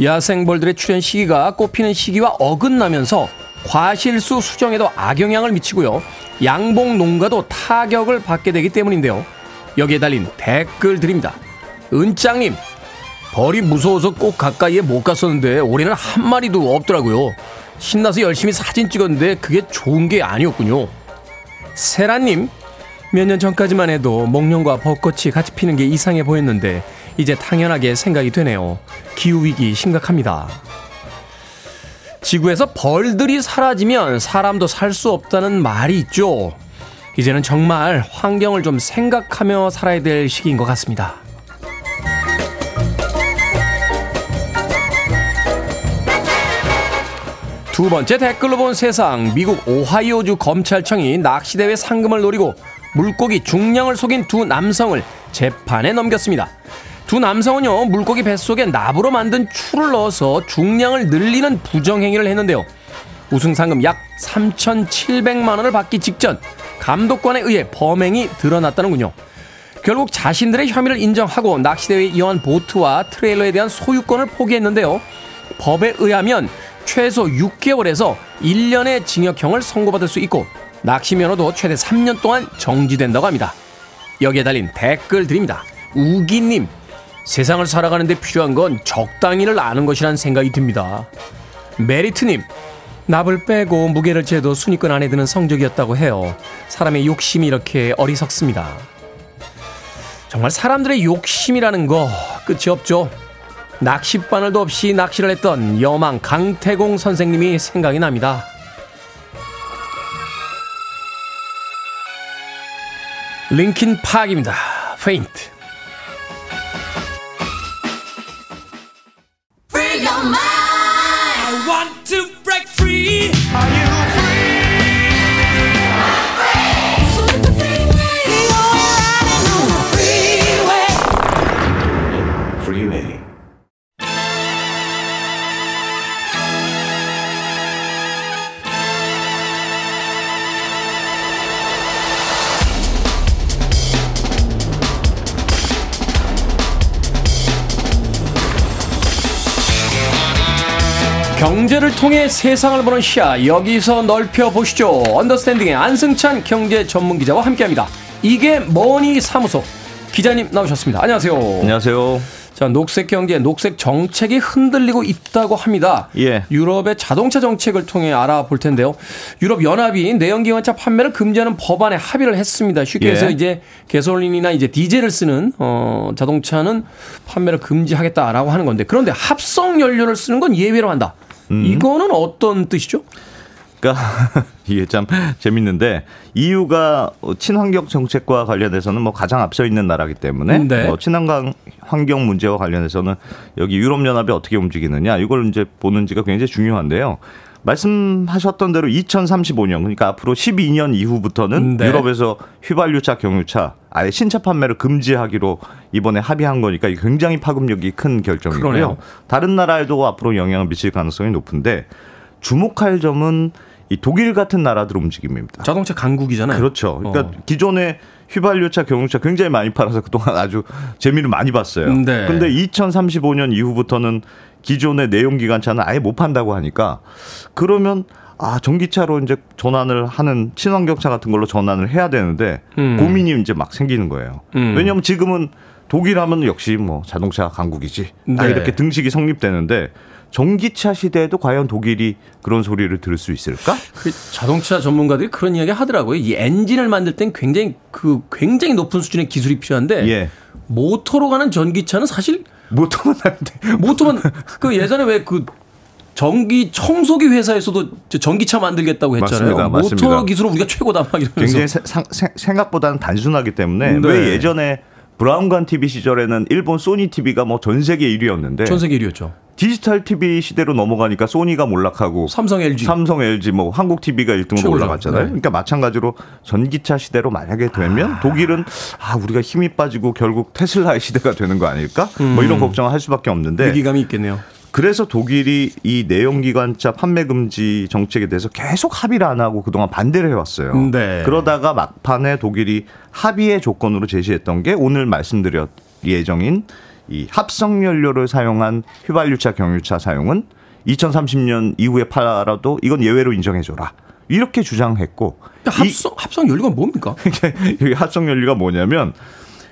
야생벌들의 출현 시기가 꽃피는 시기와 어긋나면서 과실수 수정에도 악영향을 미치고요. 양봉 농가도 타격을 받게 되기 때문인데요. 여기에 달린 댓글들입니다. 은짱님, 벌이 무서워서 꼭 가까이에 못 갔었는데 올해는 한 마리도 없더라고요. 신나서 열심히 사진 찍었는데 그게 좋은 게 아니었군요. 세라님, 몇 년 전까지만 해도 목련과 벚꽃이 같이 피는 게 이상해 보였는데 이제 당연하게 생각이 되네요. 기후위기 심각합니다. 지구에서 벌들이 사라지면 사람도 살 수 없다는 말이 있죠. 이제는 정말 환경을 좀 생각하며 살아야 될 시기인 것 같습니다. 두 번째 댓글로 본 세상 미국 오하이오주 검찰청이 낚시대회 상금을 노리고 물고기 중량을 속인 두 남성을 재판에 넘겼습니다. 두 남성은요, 물고기 뱃속에 납으로 만든 추를 넣어서 중량을 늘리는 부정행위를 했는데요. 우승 상금 약 3,700만 원을 받기 직전 감독관에 의해 범행이 드러났다는군요. 결국 자신들의 혐의를 인정하고 낚시대회에 이용한 보트와 트레일러에 대한 소유권을 포기했는데요. 법에 의하면 최소 6개월에서 1년의 징역형을 선고받을 수 있고 낚시 면허도 최대 3년 동안 정지된다고 합니다. 여기에 달린 댓글 드립니다. 우기님, 세상을 살아가는데 필요한 건 적당히를 아는 것이란 생각이 듭니다. 메리트님, 납을 빼고 무게를 재도 순위권 안에 드는 성적이었다고 해요. 사람의 욕심이 이렇게 어리석습니다. 정말 사람들의 욕심이라는 거 끝이 없죠. 낚싯바늘도 없이 낚시를 했던 여망 강태공 선생님이 생각이 납니다. 링킨 파악입니다. 페인트. 통해 세상을 보는 시야 여기서 넓혀 보시죠. 언더스탠딩의 안승찬 경제 전문 기자와 함께합니다. 이게 뭐니 사무소 기자님 나오셨습니다. 안녕하세요. 안녕하세요. 자, 녹색 경제, 녹색 정책이 흔들리고 있다고 합니다. 예. 유럽의 자동차 정책을 통해 알아볼 텐데요. 유럽 연합이 내연기관차 판매를 금지하는 법안에 합의를 했습니다. 쉽게 해서 예. 이제 개솔린이나 이제 디젤을 쓰는 어 자동차는 판매를 금지하겠다라고 하는 건데 그런데 합성 연료를 쓰는 건 예외로 한다. 음. 이거는 어떤 뜻이죠? 그러니까 이게 참 재밌는데 EU가 친환경 정책과 관련해서는 뭐 가장 앞서 있는 나라기 때문에 네. 뭐 친환경 환경 문제와 관련해서는 여기 유럽 연합이 어떻게 움직이느냐 이걸 이제 보는 지가 굉장히 중요한데요. 말씀하셨던 대로 2035년 그러니까 앞으로 12년 이후부터는 네. 유럽에서 휘발유차, 경유차 아예 신차 판매를 금지하기로 이번에 합의한 거니까 굉장히 파급력이 큰 결정이고요. 그러네요. 다른 나라에도 앞으로 영향을 미칠 가능성이 높은데 주목할 점은 이 독일 같은 나라들 움직임입니다. 자동차 강국이잖아요. 그렇죠. 그러니까 어. 기존에 휘발유차, 경유차 굉장히 많이 팔아서 그동안 아주 재미를 많이 봤어요. 네. 근데 2035년 이후부터는 기존의 내용 기관차는 아예 못 판다고 하니까 그러면 아 전기차로 이제 전환을 하는 친환경차 같은 걸로 전환을 해야 되는데 음. 고민이 이제 막 생기는 거예요. 음. 왜냐하면 지금은 독일 하면 역시 뭐 자동차 강국이지. 네. 이렇게 등식이 성립되는데 전기차 시대에도 과연 독일이 그런 소리를 들을 수 있을까? 그 자동차 전문가들이 그런 이야기 하더라고요. 이 엔진을 만들 땐 굉장히 그 굉장히 높은 수준의 기술이 필요한데 예. 모터로 가는 전기차는 사실 모터만 하는데 모터만 그 예전에 왜그 전기 청소기 회사에서도 전기차 만들겠다고 했잖아요. 맞습니다. 모터 맞습니다. 기술은 우리가 최고다 막 이러면서. 굉장히 세, 상, 생각보다는 단순하기 때문에 네. 왜 예전에 브라운관 TV 시절에는 일본 소니 TV가 뭐 전 세계 1위였는데 전 세계 1위였죠. 디지털 TV 시대로 넘어가니까 소니가 몰락하고 삼성 LG 삼성 LG 뭐 한국 TV가 1등으로 올라갔잖아요. 네. 그러니까 마찬가지로 전기차 시대로 만약에 되면 아. 독일은 아 우리가 힘이 빠지고 결국 테슬라의 시대가 되는 거 아닐까? 음. 뭐 이런 음. 걱정을 할 수밖에 없는데 위기감이 있겠네요. 그래서 독일이 이 내연기관차 판매 금지 정책에 대해서 계속 합의를 안 하고 그동안 반대를 해왔어요. 네. 그러다가 막판에 독일이 합의의 조건으로 제시했던 게 오늘 말씀드렸 예정인 이 합성 연료를 사용한 휘발유차 경유차 사용은 2030년 이후에 팔아도 이건 예외로 인정해줘라. 이렇게 주장했고 합성 합성 연료가 뭡니까? 여기 합성 연료가 뭐냐면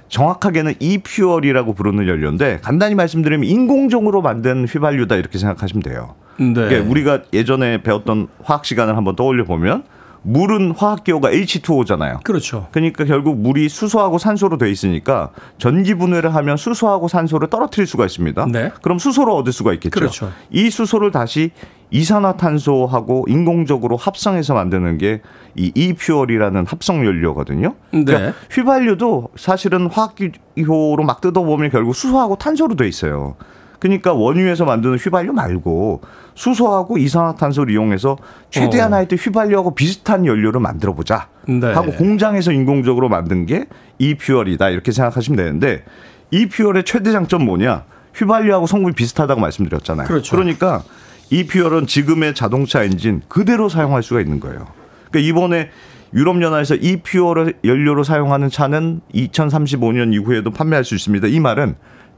정확하게는 이퓨얼이라고 부르는 연료인데 간단히 말씀드리면 인공적으로 만든 휘발유다 이렇게 생각하시면 돼요. 네. 그러니까 우리가 예전에 배웠던 화학 시간을 한번 떠올려 보면 물은 화학기호가 H2O잖아요. 그렇죠. 그러니까 결국 물이 수소하고 산소로 돼 있으니까 전기 분해를 하면 수소하고 산소를 떨어뜨릴 수가 있습니다. 네. 그럼 수소를 얻을 수가 있겠죠. 그렇죠. 이 수소를 다시 이산화탄소하고 인공적으로 합성해서 만드는 게 이 이퓨얼이라는 합성 연료거든요. 그러니까 네. 휘발유도 사실은 화학기호로 막 뜯어보면 결국 수소하고 탄소로 돼 있어요. 그러니까 원유에서 만드는 휘발유 말고 수소하고 이산화탄소를 이용해서 최대한 어. 하여튼 휘발유하고 비슷한 연료를 만들어 보자 네. 하고 공장에서 인공적으로 만든 게 이퓨얼이다 이렇게 생각하시면 되는데 이퓨얼의 최대 장점 뭐냐? 휘발유하고 성분이 비슷하다고 말씀드렸잖아요. 그렇죠. 그러니까 이퓨얼은 지금의 자동차 엔진 그대로 사용할 수가 있는 거예요. 그러니까 이번에 유럽연합에서 이퓨얼을 연료로 사용하는 차는 2035년 이후에도 판매할 수 있습니다. 이 말은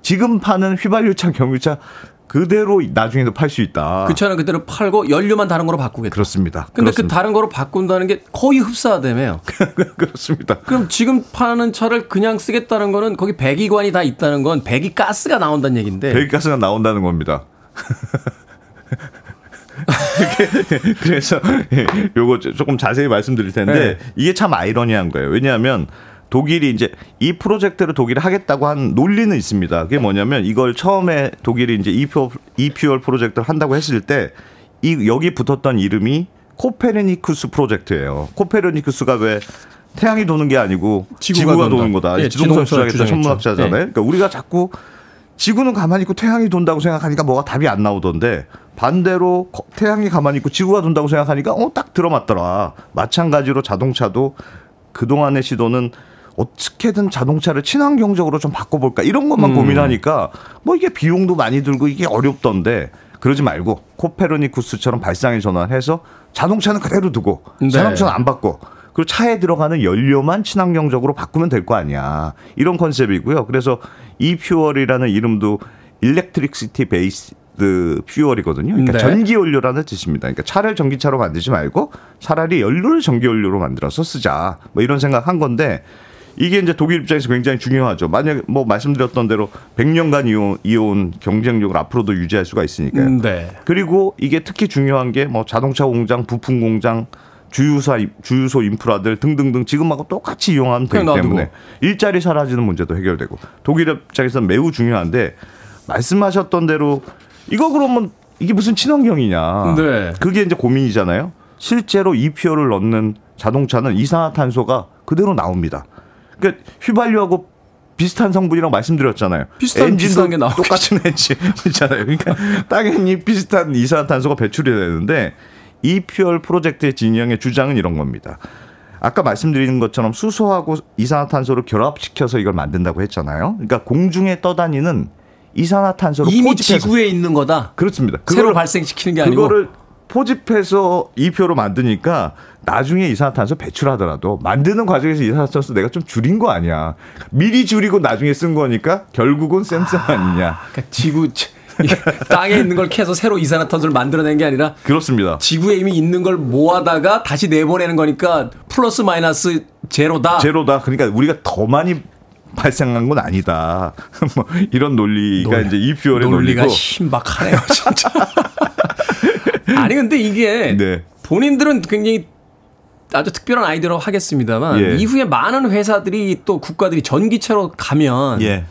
지금 파는 휘발유차, 경유차 그대로 나중에도 팔 수 있다. 그 차는 그대로 팔고 연료만 다른 거로 바꾸겠다. 그렇습니다. 근데 그. 그 다른 거로 바꾼다는 게 거의 흡사하다며요. 그렇습니다. 그럼 지금 파는 차를 그냥 쓰겠다는 거는 거기 배기관이 다 있다는 건 배기 가스가 나온다는 얘기인데. 배기 가스가 나온다는 겁니다. 그래서 예, 요거 조금 자세히 말씀드릴 텐데 네. 이게 참 아이러니한 거예요. 왜냐하면 독일이 이제 이 프로젝트를 독일이 하겠다고 한 논리는 있습니다. 그게 뭐냐면 이걸 처음에 독일이 이제 이퓨얼, 이퓨얼 프로젝트를 한다고 했을 때 이 여기 붙었던 이름이 코페르니쿠스 프로젝트예요. 코페르니쿠스가 왜 태양이 도는 게 아니고 지구가, 지구가 도는 거다. 예, 지동설 수학했던 천문학자잖아요. 네. 그러니까 우리가 자꾸 지구는 가만히 있고 태양이 돈다고 생각하니까 뭐가 답이 안 나오던데 반대로 태양이 가만히 있고 지구가 돈다고 생각하니까 어 딱 들어맞더라. 마찬가지로 자동차도 그동안의 시도는 어떻게든 자동차를 친환경적으로 좀 바꿔볼까 이런 것만 음. 고민하니까 뭐 이게 비용도 많이 들고 이게 어렵던데 그러지 말고 코페르니쿠스처럼 발상의 전환해서 자동차는 그대로 두고 네. 자동차는 안 바꿔 그리고 차에 들어가는 연료만 친환경적으로 바꾸면 될 거 아니야 이런 컨셉이고요. 그래서 e-fuel이라는 이름도 electricity base 그 fuel이거든요. 그러니까 네. 전기 연료라는 뜻입니다. 그러니까 차를 전기차로 만들지 말고 차라리 연료를 전기 연료로 만들어서 쓰자. 뭐 이런 생각 한 건데 이게 이제 독일 입장에서 굉장히 중요하죠. 만약 뭐 말씀드렸던 대로 100년간 이온, 이온 경쟁력을 앞으로도 유지할 수가 있으니까요. 음, 네. 그리고 이게 특히 중요한 게 뭐 자동차 공장, 부품 공장, 주유사 주유소 인프라들 등등등 지금하고 똑같이 이용하면 되기 때문에 일자리 사라지는 문제도 해결되고 독일 입장에서는 매우 중요한데 말씀하셨던 대로 이거 그러면 이게 무슨 친환경이냐. 네. 그게 이제 고민이잖아요. 실제로 EPO를 넣는 자동차는 이산화탄소가 그대로 나옵니다. 그러니까 휘발유하고 비슷한 성분이라고 말씀드렸잖아요. 비슷한 엔진도 게 똑같은 엔진 있잖아요. 그러니까 당연히 비슷한 이산화탄소가 배출이 되는데 이퓨얼 프로젝트의 진영의 주장은 이런 겁니다. 아까 말씀드린 것처럼 수소하고 이산화탄소를 결합시켜서 이걸 만든다고 했잖아요. 그러니까 공중에 떠다니는 이산화탄소를 이미 포집해서. 지구에 있는 거다. 그렇습니다. 새로 발생시키는 게 아니고 그거를 포집해서 이표로 만드니까 나중에 이산화탄소 배출하더라도 만드는 과정에서 이산화탄소 내가 좀 줄인 거 아니야. 미리 줄이고 나중에 쓴 거니까 결국은 쌤쌤 아, 아니냐. 그러니까 지구 땅에 있는 걸 캐서 새로 이산화탄소를 만들어낸 게 아니라 그렇습니다. 지구에 이미 있는 걸 모아다가 다시 내보내는 거니까 플러스 마이너스 제로다. 제로다. 그러니까 우리가 더 많이 발생한 건 아니다. 뭐 이런 논리가 논, 이제 이퓨얼의 논리가 논리고. 신박하네요, 진짜. 아니 근데 이게 네. 본인들은 굉장히 아주 특별한 아이디어라고 하겠습니다만 예. 이후에 많은 회사들이 또 국가들이 전기차로 가면 예.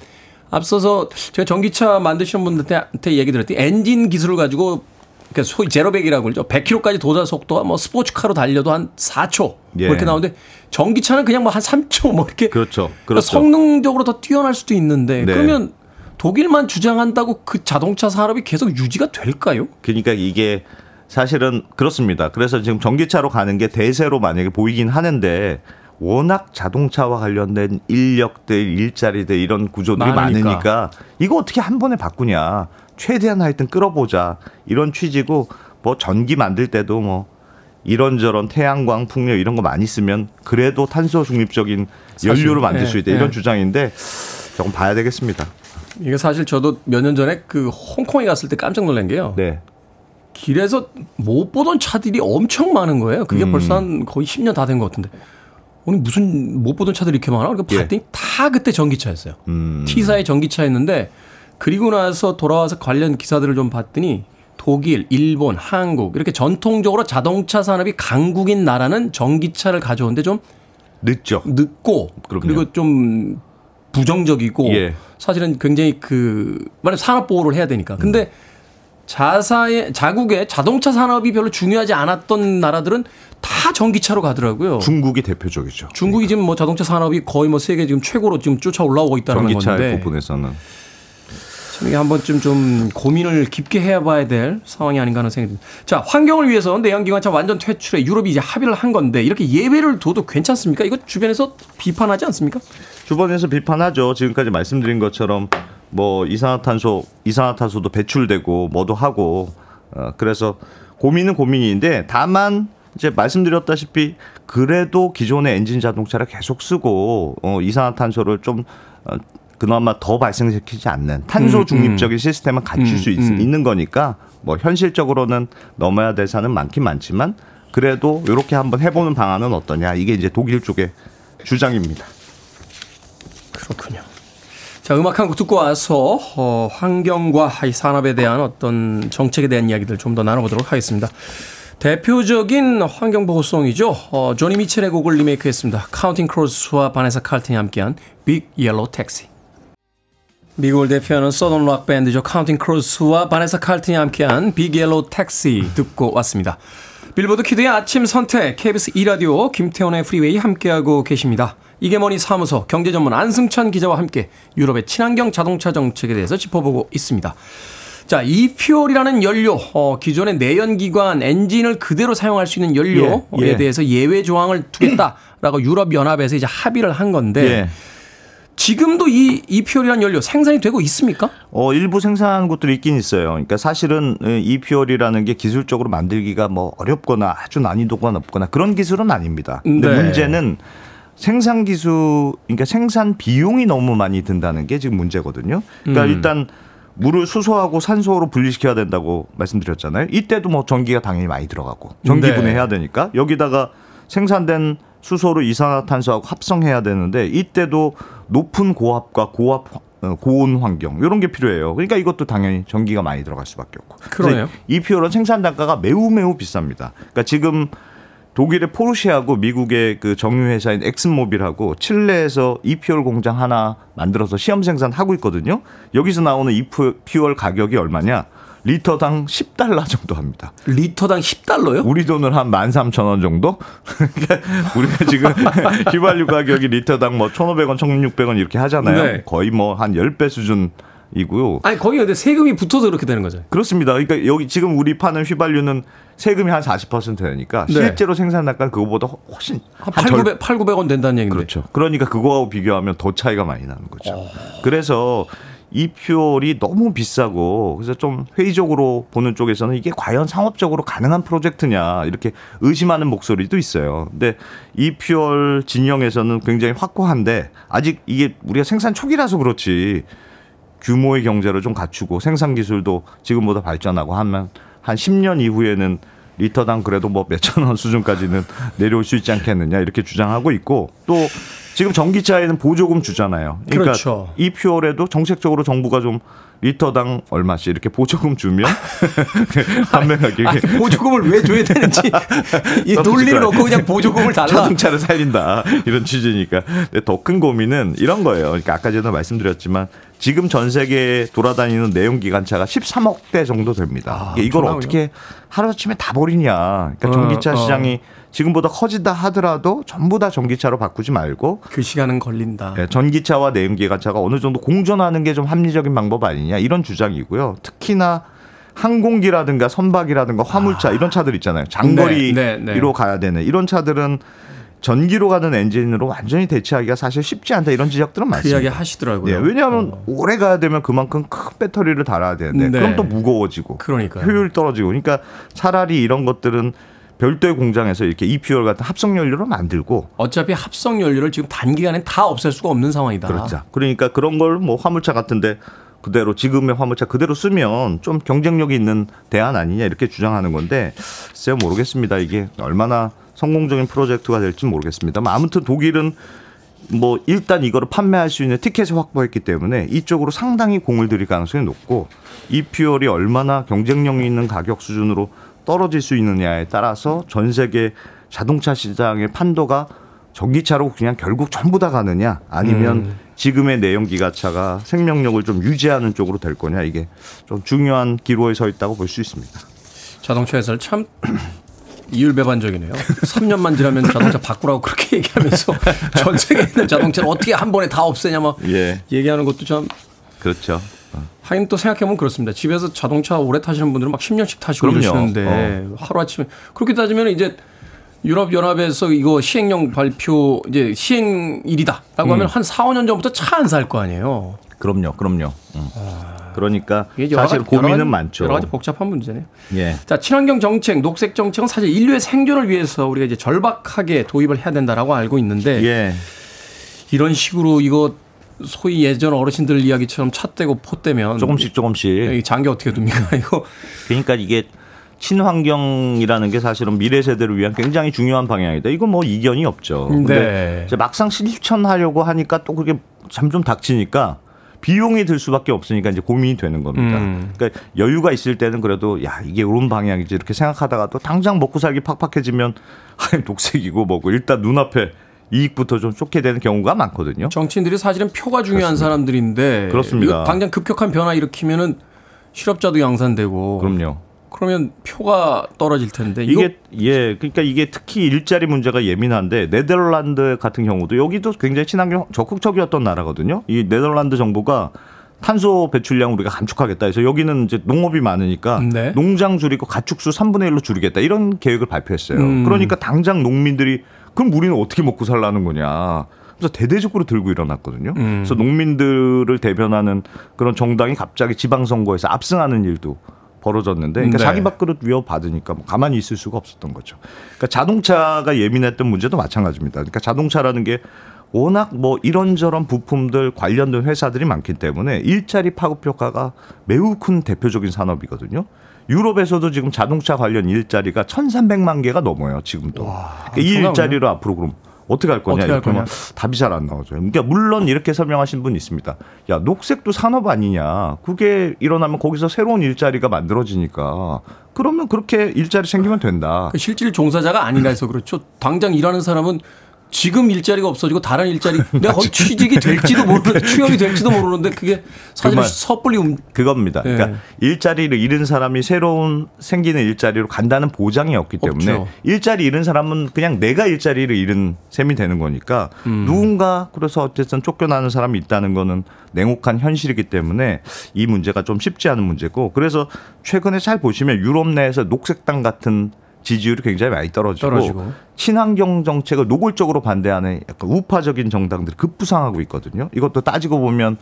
앞서서 제가 전기차 만드시는 분들한테 얘기 들었더니 엔진 기술을 가지고 그러니까 소위 제로백이라고 그러죠. 100km까지 도달 속도가 뭐 스포츠카로 달려도 한 4초 예. 그렇게 나오는데 전기차는 그냥 뭐 한 3초 뭐 이렇게 그렇죠. 그렇죠. 그러니까 성능적으로 더 뛰어날 수도 있는데 네. 그러면 독일만 주장한다고 그 자동차 산업이 계속 유지가 될까요? 그러니까 이게 사실은 그렇습니다. 그래서 지금 전기차로 가는 게 대세로 만약에 보이긴 하는데 워낙 자동차와 관련된 인력들, 일자리들 이런 구조들이 많으니까. 많으니까 이거 어떻게 한 번에 바꾸냐. 최대한 하여튼 끌어보자. 이런 취지고 뭐 전기 만들 때도 뭐 이런저런 태양광, 풍력 이런 거 많이 쓰면 그래도 탄소 중립적인 연료로 만들 수 있다. 네, 이런 네. 주장인데 조금 봐야 되겠습니다. 이게 사실 저도 몇 년 전에 그 홍콩에 갔을 때 깜짝 놀란 게요. 네. 길에서 못 보던 차들이 엄청 많은 거예요. 그게 음. 벌써 한 거의 10년 다 된 것 같은데. 오늘 무슨 못 보던 차들이 이렇게 많아? 그러니까 봤더니 예. 다 그때 전기차였어요. 음. T사의 전기차였는데 그리고 나서 돌아와서 관련 기사들을 좀 봤더니 독일, 일본, 한국 이렇게 전통적으로 자동차 산업이 강국인 나라는 전기차를 가져오는데 좀 늦죠. 늦고 그럼요. 그리고 좀 부정적이고 예. 사실은 굉장히 그 말하면 산업 보호를 해야 되니까. 근데 음. 자사의 자국의 자동차 산업이 별로 중요하지 않았던 나라들은 다 전기차로 가더라고요. 중국이 대표적이죠. 중국이 그러니까. 지금 뭐 자동차 산업이 거의 뭐 세계 지금 최고로 지금 쫓아 올라오고 있다는 전기차 건데. 전기차 부분에서는 참 이게 한번쯤 좀 고민을 깊게 해봐야 될 상황이 아닌가 하는 생각이 듭니다. 자, 환경을 위해서 내연기관차 완전 퇴출에 유럽이 이제 합의를 한 건데 이렇게 예외를 둬도 괜찮습니까? 이거 주변에서 비판하지 않습니까? 주변에서 비판하죠. 지금까지 말씀드린 것처럼 뭐 이산화탄소 이산화탄소도 배출되고 뭐도 하고 어 그래서 고민은 고민인데 다만 이제 말씀드렸다시피 그래도 기존의 엔진 자동차를 계속 쓰고 어 이산화탄소를 좀 어, 그나마 더 발생시키지 않는 탄소 음, 음. 중립적인 시스템을 갖출 음, 수 있, 음. 있는 거니까 뭐 현실적으로는 넘어야 될 산은 많긴 많지만 그래도 이렇게 한번 해보는 방안은 어떠냐 이게 이제 독일 쪽의 주장입니다. 그렇군요. 자, 음악 한 곡 듣고 와서 어, 환경과 이 산업에 대한 어떤 정책에 대한 이야기들 좀 더 나눠보도록 하겠습니다. 대표적인 환경보호송이죠. 어, 조니 미첼의 곡을 리메이크했습니다. 카운팅 크로스와 바네사 칼튼이 함께한 Big Yellow Taxi. 미국을 대표하는 southern rock 밴드죠. 카운팅 크로스와 바네사 칼튼이 함께한 Big Yellow Taxi 듣고 왔습니다. 빌보드 키드의 아침 선택 KBS 2라디오 김태훈의 프리웨이 함께하고 계십니다. 이게 머니 사무소 경제전문 안승찬 기자와 함께 유럽의 친환경 자동차 정책에 대해서 짚어보고 있습니다. 자, 이퓨얼이라는 연료, 어, 기존의 내연기관 엔진을 그대로 사용할 수 있는 연료에 예, 예. 대해서 예외 조항을 두겠다라고 유럽연합에서 이제 합의를 한 건데 예. 지금도 이 이퓨얼이라는 연료 생산이 되고 있습니까? 어, 일부 생산한 곳들이 있긴 있어요. 그러니까 사실은 이퓨얼이라는 게 기술적으로 만들기가 뭐 어렵거나 아주 난이도가 높거나 그런 기술은 아닙니다. 근데 네. 문제는 생산 기술, 그러니까 생산 비용이 너무 많이 든다는 게 지금 문제거든요. 그러니까 음. 일단 물을 수소하고 산소로 분리시켜야 된다고 말씀드렸잖아요. 이때도 뭐 전기가 당연히 많이 들어가고 전기 네. 분해해야 되니까 여기다가 생산된 수소로 이산화탄소하고 합성해야 되는데 이때도 높은 고압과 고압 어, 고온 환경 이런 게 필요해요. 그러니까 이것도 당연히 전기가 많이 들어갈 수밖에 없고. 그러네요. 이 퓨얼은 생산 단가가 매우 매우 비쌉니다. 그러니까 지금 독일의 포르쉐하고 미국의 그 정유 회사인 엑슨모빌하고 칠레에서 이퓨얼 공장 하나 만들어서 시험 생산하고 있거든요. 여기서 나오는 이퓨얼 가격이 얼마냐? 리터당 10달러 정도 합니다. 리터당 10달러요? 우리 돈을 한 13,000원 정도? 우리가 지금 휘발유 가격이 리터당 뭐 1,500원, 1,600원 이렇게 하잖아요. 네. 거의 뭐 한 10배 수준 이고요. 아니 거기 근데 세금이 붙어서 그렇게 되는 거죠. 그렇습니다. 그러니까 여기 지금 우리 파는 휘발유는 세금이 한 40% 되니까 네. 실제로 생산 단가는 그거보다 훨씬 한 8, 900, 8, 900원 된다는 얘기인데. 그렇죠. 그러니까 그거하고 비교하면 더 차이가 많이 나는 거죠. 어. 그래서 e-fuel이 너무 비싸고 그래서 좀 회의적으로 보는 쪽에서는 이게 과연 상업적으로 가능한 프로젝트냐 이렇게 의심하는 목소리도 있어요. 근데 e-fuel 진영에서는 굉장히 확고한데 아직 이게 우리가 생산 초기라서 그렇지 규모의 경제를 좀 갖추고 생산 기술도 지금보다 발전하고 하면 한 10년 이후에는 리터당 그래도 뭐 몇천 원 수준까지는 내려올 수 있지 않겠느냐 이렇게 주장하고 있고 또 지금 전기차에는 보조금 주잖아요. 그러니까 그렇죠. 이 퓨얼에도 정책적으로 정부가 좀 리터당 얼마씩 이렇게 보조금 주면 판매가격이 아니, 보조금을 왜 줘야 되는지 이 논리를 놓고 그냥 보조금을 달라 자동차를 살린다 이런 취지니까 더 큰 고민은 이런 거예요. 그러니까 아까 전에 말씀드렸지만 지금 전 세계에 돌아다니는 내용 기관차가 13억 대 정도 됩니다. 아, 이걸 어떻게 하루아침에 다 버리냐. 그러니까 전기차 어, 시장이 어. 지금보다 커지다 하더라도 전부 다 전기차로 바꾸지 말고 그 시간은 걸린다. 네, 전기차와 내연 기관차가 어느 정도 공존하는 게 좀 합리적인 방법 아니냐 이런 주장이고요. 특히나 항공기라든가 선박이라든가 화물차 아. 이런 차들 있잖아요. 장거리로 네, 네, 네. 가야 되는 이런 차들은 전기로 가는 엔진으로 완전히 대체하기가 사실 쉽지 않다 이런 지적들은 그 많습니다. 그 이야기 하시더라고요. 네, 왜냐하면 어. 오래 가야 되면 그만큼 큰 배터리를 달아야 되는데 네. 그럼 또 무거워지고 그러니까 효율 떨어지고 그러니까 차라리 이런 것들은 별도의 공장에서 이렇게 EPR 같은 합성 연료를 만들고 어차피 합성 연료를 지금 단기간에 다 없앨 수가 없는 상황이다. 그렇죠. 그러니까 그런 걸 뭐 화물차 같은데 그대로 지금의 화물차 그대로 쓰면 좀 경쟁력이 있는 대안 아니냐 이렇게 주장하는 건데 글쎄요 모르겠습니다. 이게 얼마나 성공적인 프로젝트가 될지 모르겠습니다. 아무튼 독일은 뭐 일단 이거를 판매할 수 있는 티켓을 확보했기 때문에 이쪽으로 상당히 공을 들일 가능성이 높고 이 퓨얼이 얼마나 경쟁력 있는 가격 수준으로 떨어질 수 있느냐에 따라서 전 세계 자동차 시장의 판도가 전기차로 그냥 결국 전부 다 가느냐 아니면 음. 지금의 내연기관차가 생명력을 좀 유지하는 쪽으로 될 거냐 이게 좀 중요한 기로에 서 있다고 볼 수 있습니다. 자동차 에서 참 이율배반적이네요. 3년만 지나면 자동차 바꾸라고 그렇게 얘기하면서 전 세계에 있는 자동차를 어떻게 한 번에 다 없애냐 막 예. 얘기하는 것도 참 그렇죠. 하긴 또 생각해보면 그렇습니다. 집에서 자동차 오래 타시는 분들은 막 10년씩 타시고 그럼요. 그러시는데 어. 하루아침에 그렇게 따지면 이제 유럽 연합에서 이거 시행령 발표 이제 시행일이다라고 음. 하면 한 4, 5년 전부터 차 안 살 거 아니에요. 그럼요. 그럼요. 음. 아. 그러니까 사실 가지, 고민은 여러 많죠. 여러 가지 복잡한 문제네요. 예. 자, 친환경 정책, 녹색 정책은 사실 인류의 생존을 위해서 우리가 이제 절박하게 도입을 해야 된다라고 알고 있는데 예. 이런 식으로 이거 소위 예전 어르신들 이야기처럼 차 떼고 포 떼면 조금씩 조금씩 장기 어떻게 둡니까 이거 그러니까 이게 친환경이라는 게 사실은 미래 세대를 위한 굉장히 중요한 방향이다. 이거 뭐 이견이 없죠. 근데 네. 막상 실천하려고 하니까 또 그게 참 좀 닥치니까 비용이 들 수밖에 없으니까 이제 고민이 되는 겁니다. 음. 그러니까 여유가 있을 때는 그래도 야 이게 옳은 방향이지 이렇게 생각하다가 또 당장 먹고 살기 팍팍해지면 독색이고 뭐고 일단 눈앞에 이익부터 좀 쫓게 되는 경우가 많거든요. 정치인들이 사실은 표가 중요한 그렇습니다. 사람들인데 그렇습니다. 당장 급격한 변화 일으키면은 실업자도 양산되고 그럼요. 그러면 표가 떨어질 텐데 이게 예 그러니까 이게 특히 일자리 문제가 예민한데 네덜란드 같은 경우도 여기도 굉장히 친환경 적극적이었던 나라거든요. 이 네덜란드 정부가 탄소 배출량 우리가 감축하겠다 해서 여기는 이제 농업이 많으니까 네. 농장 줄이고 가축수 3분의 1로 줄이겠다 이런 계획을 발표했어요. 음. 그러니까 당장 농민들이 그럼 우리는 어떻게 먹고 살라는 거냐. 그래서 대대적으로 들고 일어났거든요. 음. 그래서 농민들을 대변하는 그런 정당이 갑자기 지방선거에서 압승하는 일도 벌어졌는데 그러니까 네. 자기 밥그릇 위협받으니까 뭐 가만히 있을 수가 없었던 거죠. 그러니까 자동차가 예민했던 문제도 마찬가지입니다. 그러니까 자동차라는 게 워낙 뭐 이런저런 부품들 관련된 회사들이 많기 때문에 일자리 파급 효과가 매우 큰 대표적인 산업이거든요. 유럽에서도 지금 자동차 관련 일자리가 1,300만 개가 넘어요. 지금도. 와, 그러니까 이 일자리로 앞으로 그럼 어떻게 할 거냐? 어떻게 할 거냐? 답이 잘 안 나오죠. 그러니까 물론 이렇게 설명하신 분이 있습니다. 야, 녹색도 산업 아니냐? 그게 일어나면 거기서 새로운 일자리가 만들어지니까 그러면 그렇게 일자리 생기면 된다. 그 실질 종사자가 아니라 해서 그렇죠. 당장 일하는 사람은 지금 일자리가 없어지고 다른 일자리 내가 거기 취직이 될지도 모르는 취업이 될지도 모르는데 그게 사실 그 섣불리 움... 그겁니다. 네. 그러니까 일자리를 잃은 사람이 새로운 생기는 일자리로 간다는 보장이 없기 때문에 없죠. 일자리 잃은 사람은 그냥 내가 일자리를 잃은 셈이 되는 거니까 음. 누군가 그래서 어쨌든 쫓겨나는 사람이 있다는 거는 냉혹한 현실이기 때문에 이 문제가 좀 쉽지 않은 문제고 그래서 최근에 잘 보시면 유럽 내에서 녹색당 같은 지지율이 굉장히 많이 떨어지고, 떨어지고, 친환경 정책을 노골적으로 반대하는 약간 우파적인 정당들이 급부상하고 있거든요. 이것도 따지고 보면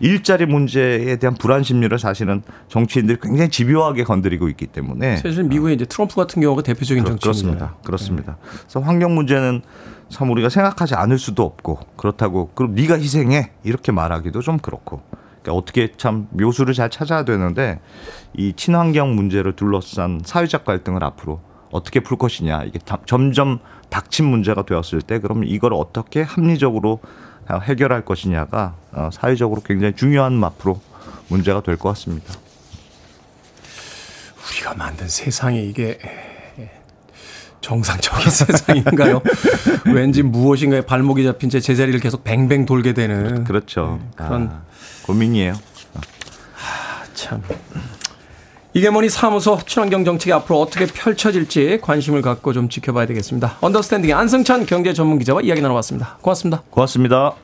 일자리 문제에 대한 불안 심리를 사실은 정치인들이 굉장히 집요하게 건드리고 있기 때문에 사실 미국의 이제 트럼프 같은 경우가 대표적인 그렇, 정치인입니다. 그렇습니다. 네. 그래서 환경 문제는 참 우리가 생각하지 않을 수도 없고 그렇다고 그럼 네가 희생해 이렇게 말하기도 좀 그렇고 그러니까 어떻게 참 묘수를 잘 찾아야 되는데 이 친환경 문제를 둘러싼 사회적 갈등을 앞으로 어떻게 풀 것이냐 이게 다, 점점 닥친 문제가 되었을 때 그럼 이걸 어떻게 합리적으로 해결할 것이냐가 어, 사회적으로 굉장히 중요한 앞으로 문제가 될 것 같습니다. 우리가 만든 세상에 이게 정상적인 세상인가요? 왠지 무엇인가에 발목이 잡힌 채 제자리를 계속 뱅뱅 돌게 되는 그렇죠. 네, 그런 아, 고민이에요. 아, 참. 이게 뭐니 사무소 친환경 정책이 앞으로 어떻게 펼쳐질지 관심을 갖고 좀 지켜봐야 되겠습니다. 언더스탠딩의 안승찬 경제 전문 기자와 이야기 나눠봤습니다. 고맙습니다. 고맙습니다.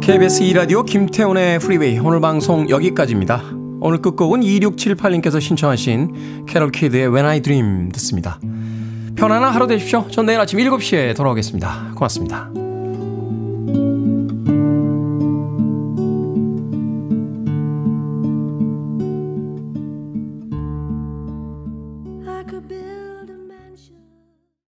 KBS 2라디오 김태훈의 프리웨이 오늘 방송 여기까지입니다. 오늘 끝곡은 2678님께서 신청하신 캐럴 키드의 When I Dream 듣습니다. 편안한 하루 되십시오. 전 내일 아침 7시에 돌아오겠습니다. 고맙습니다.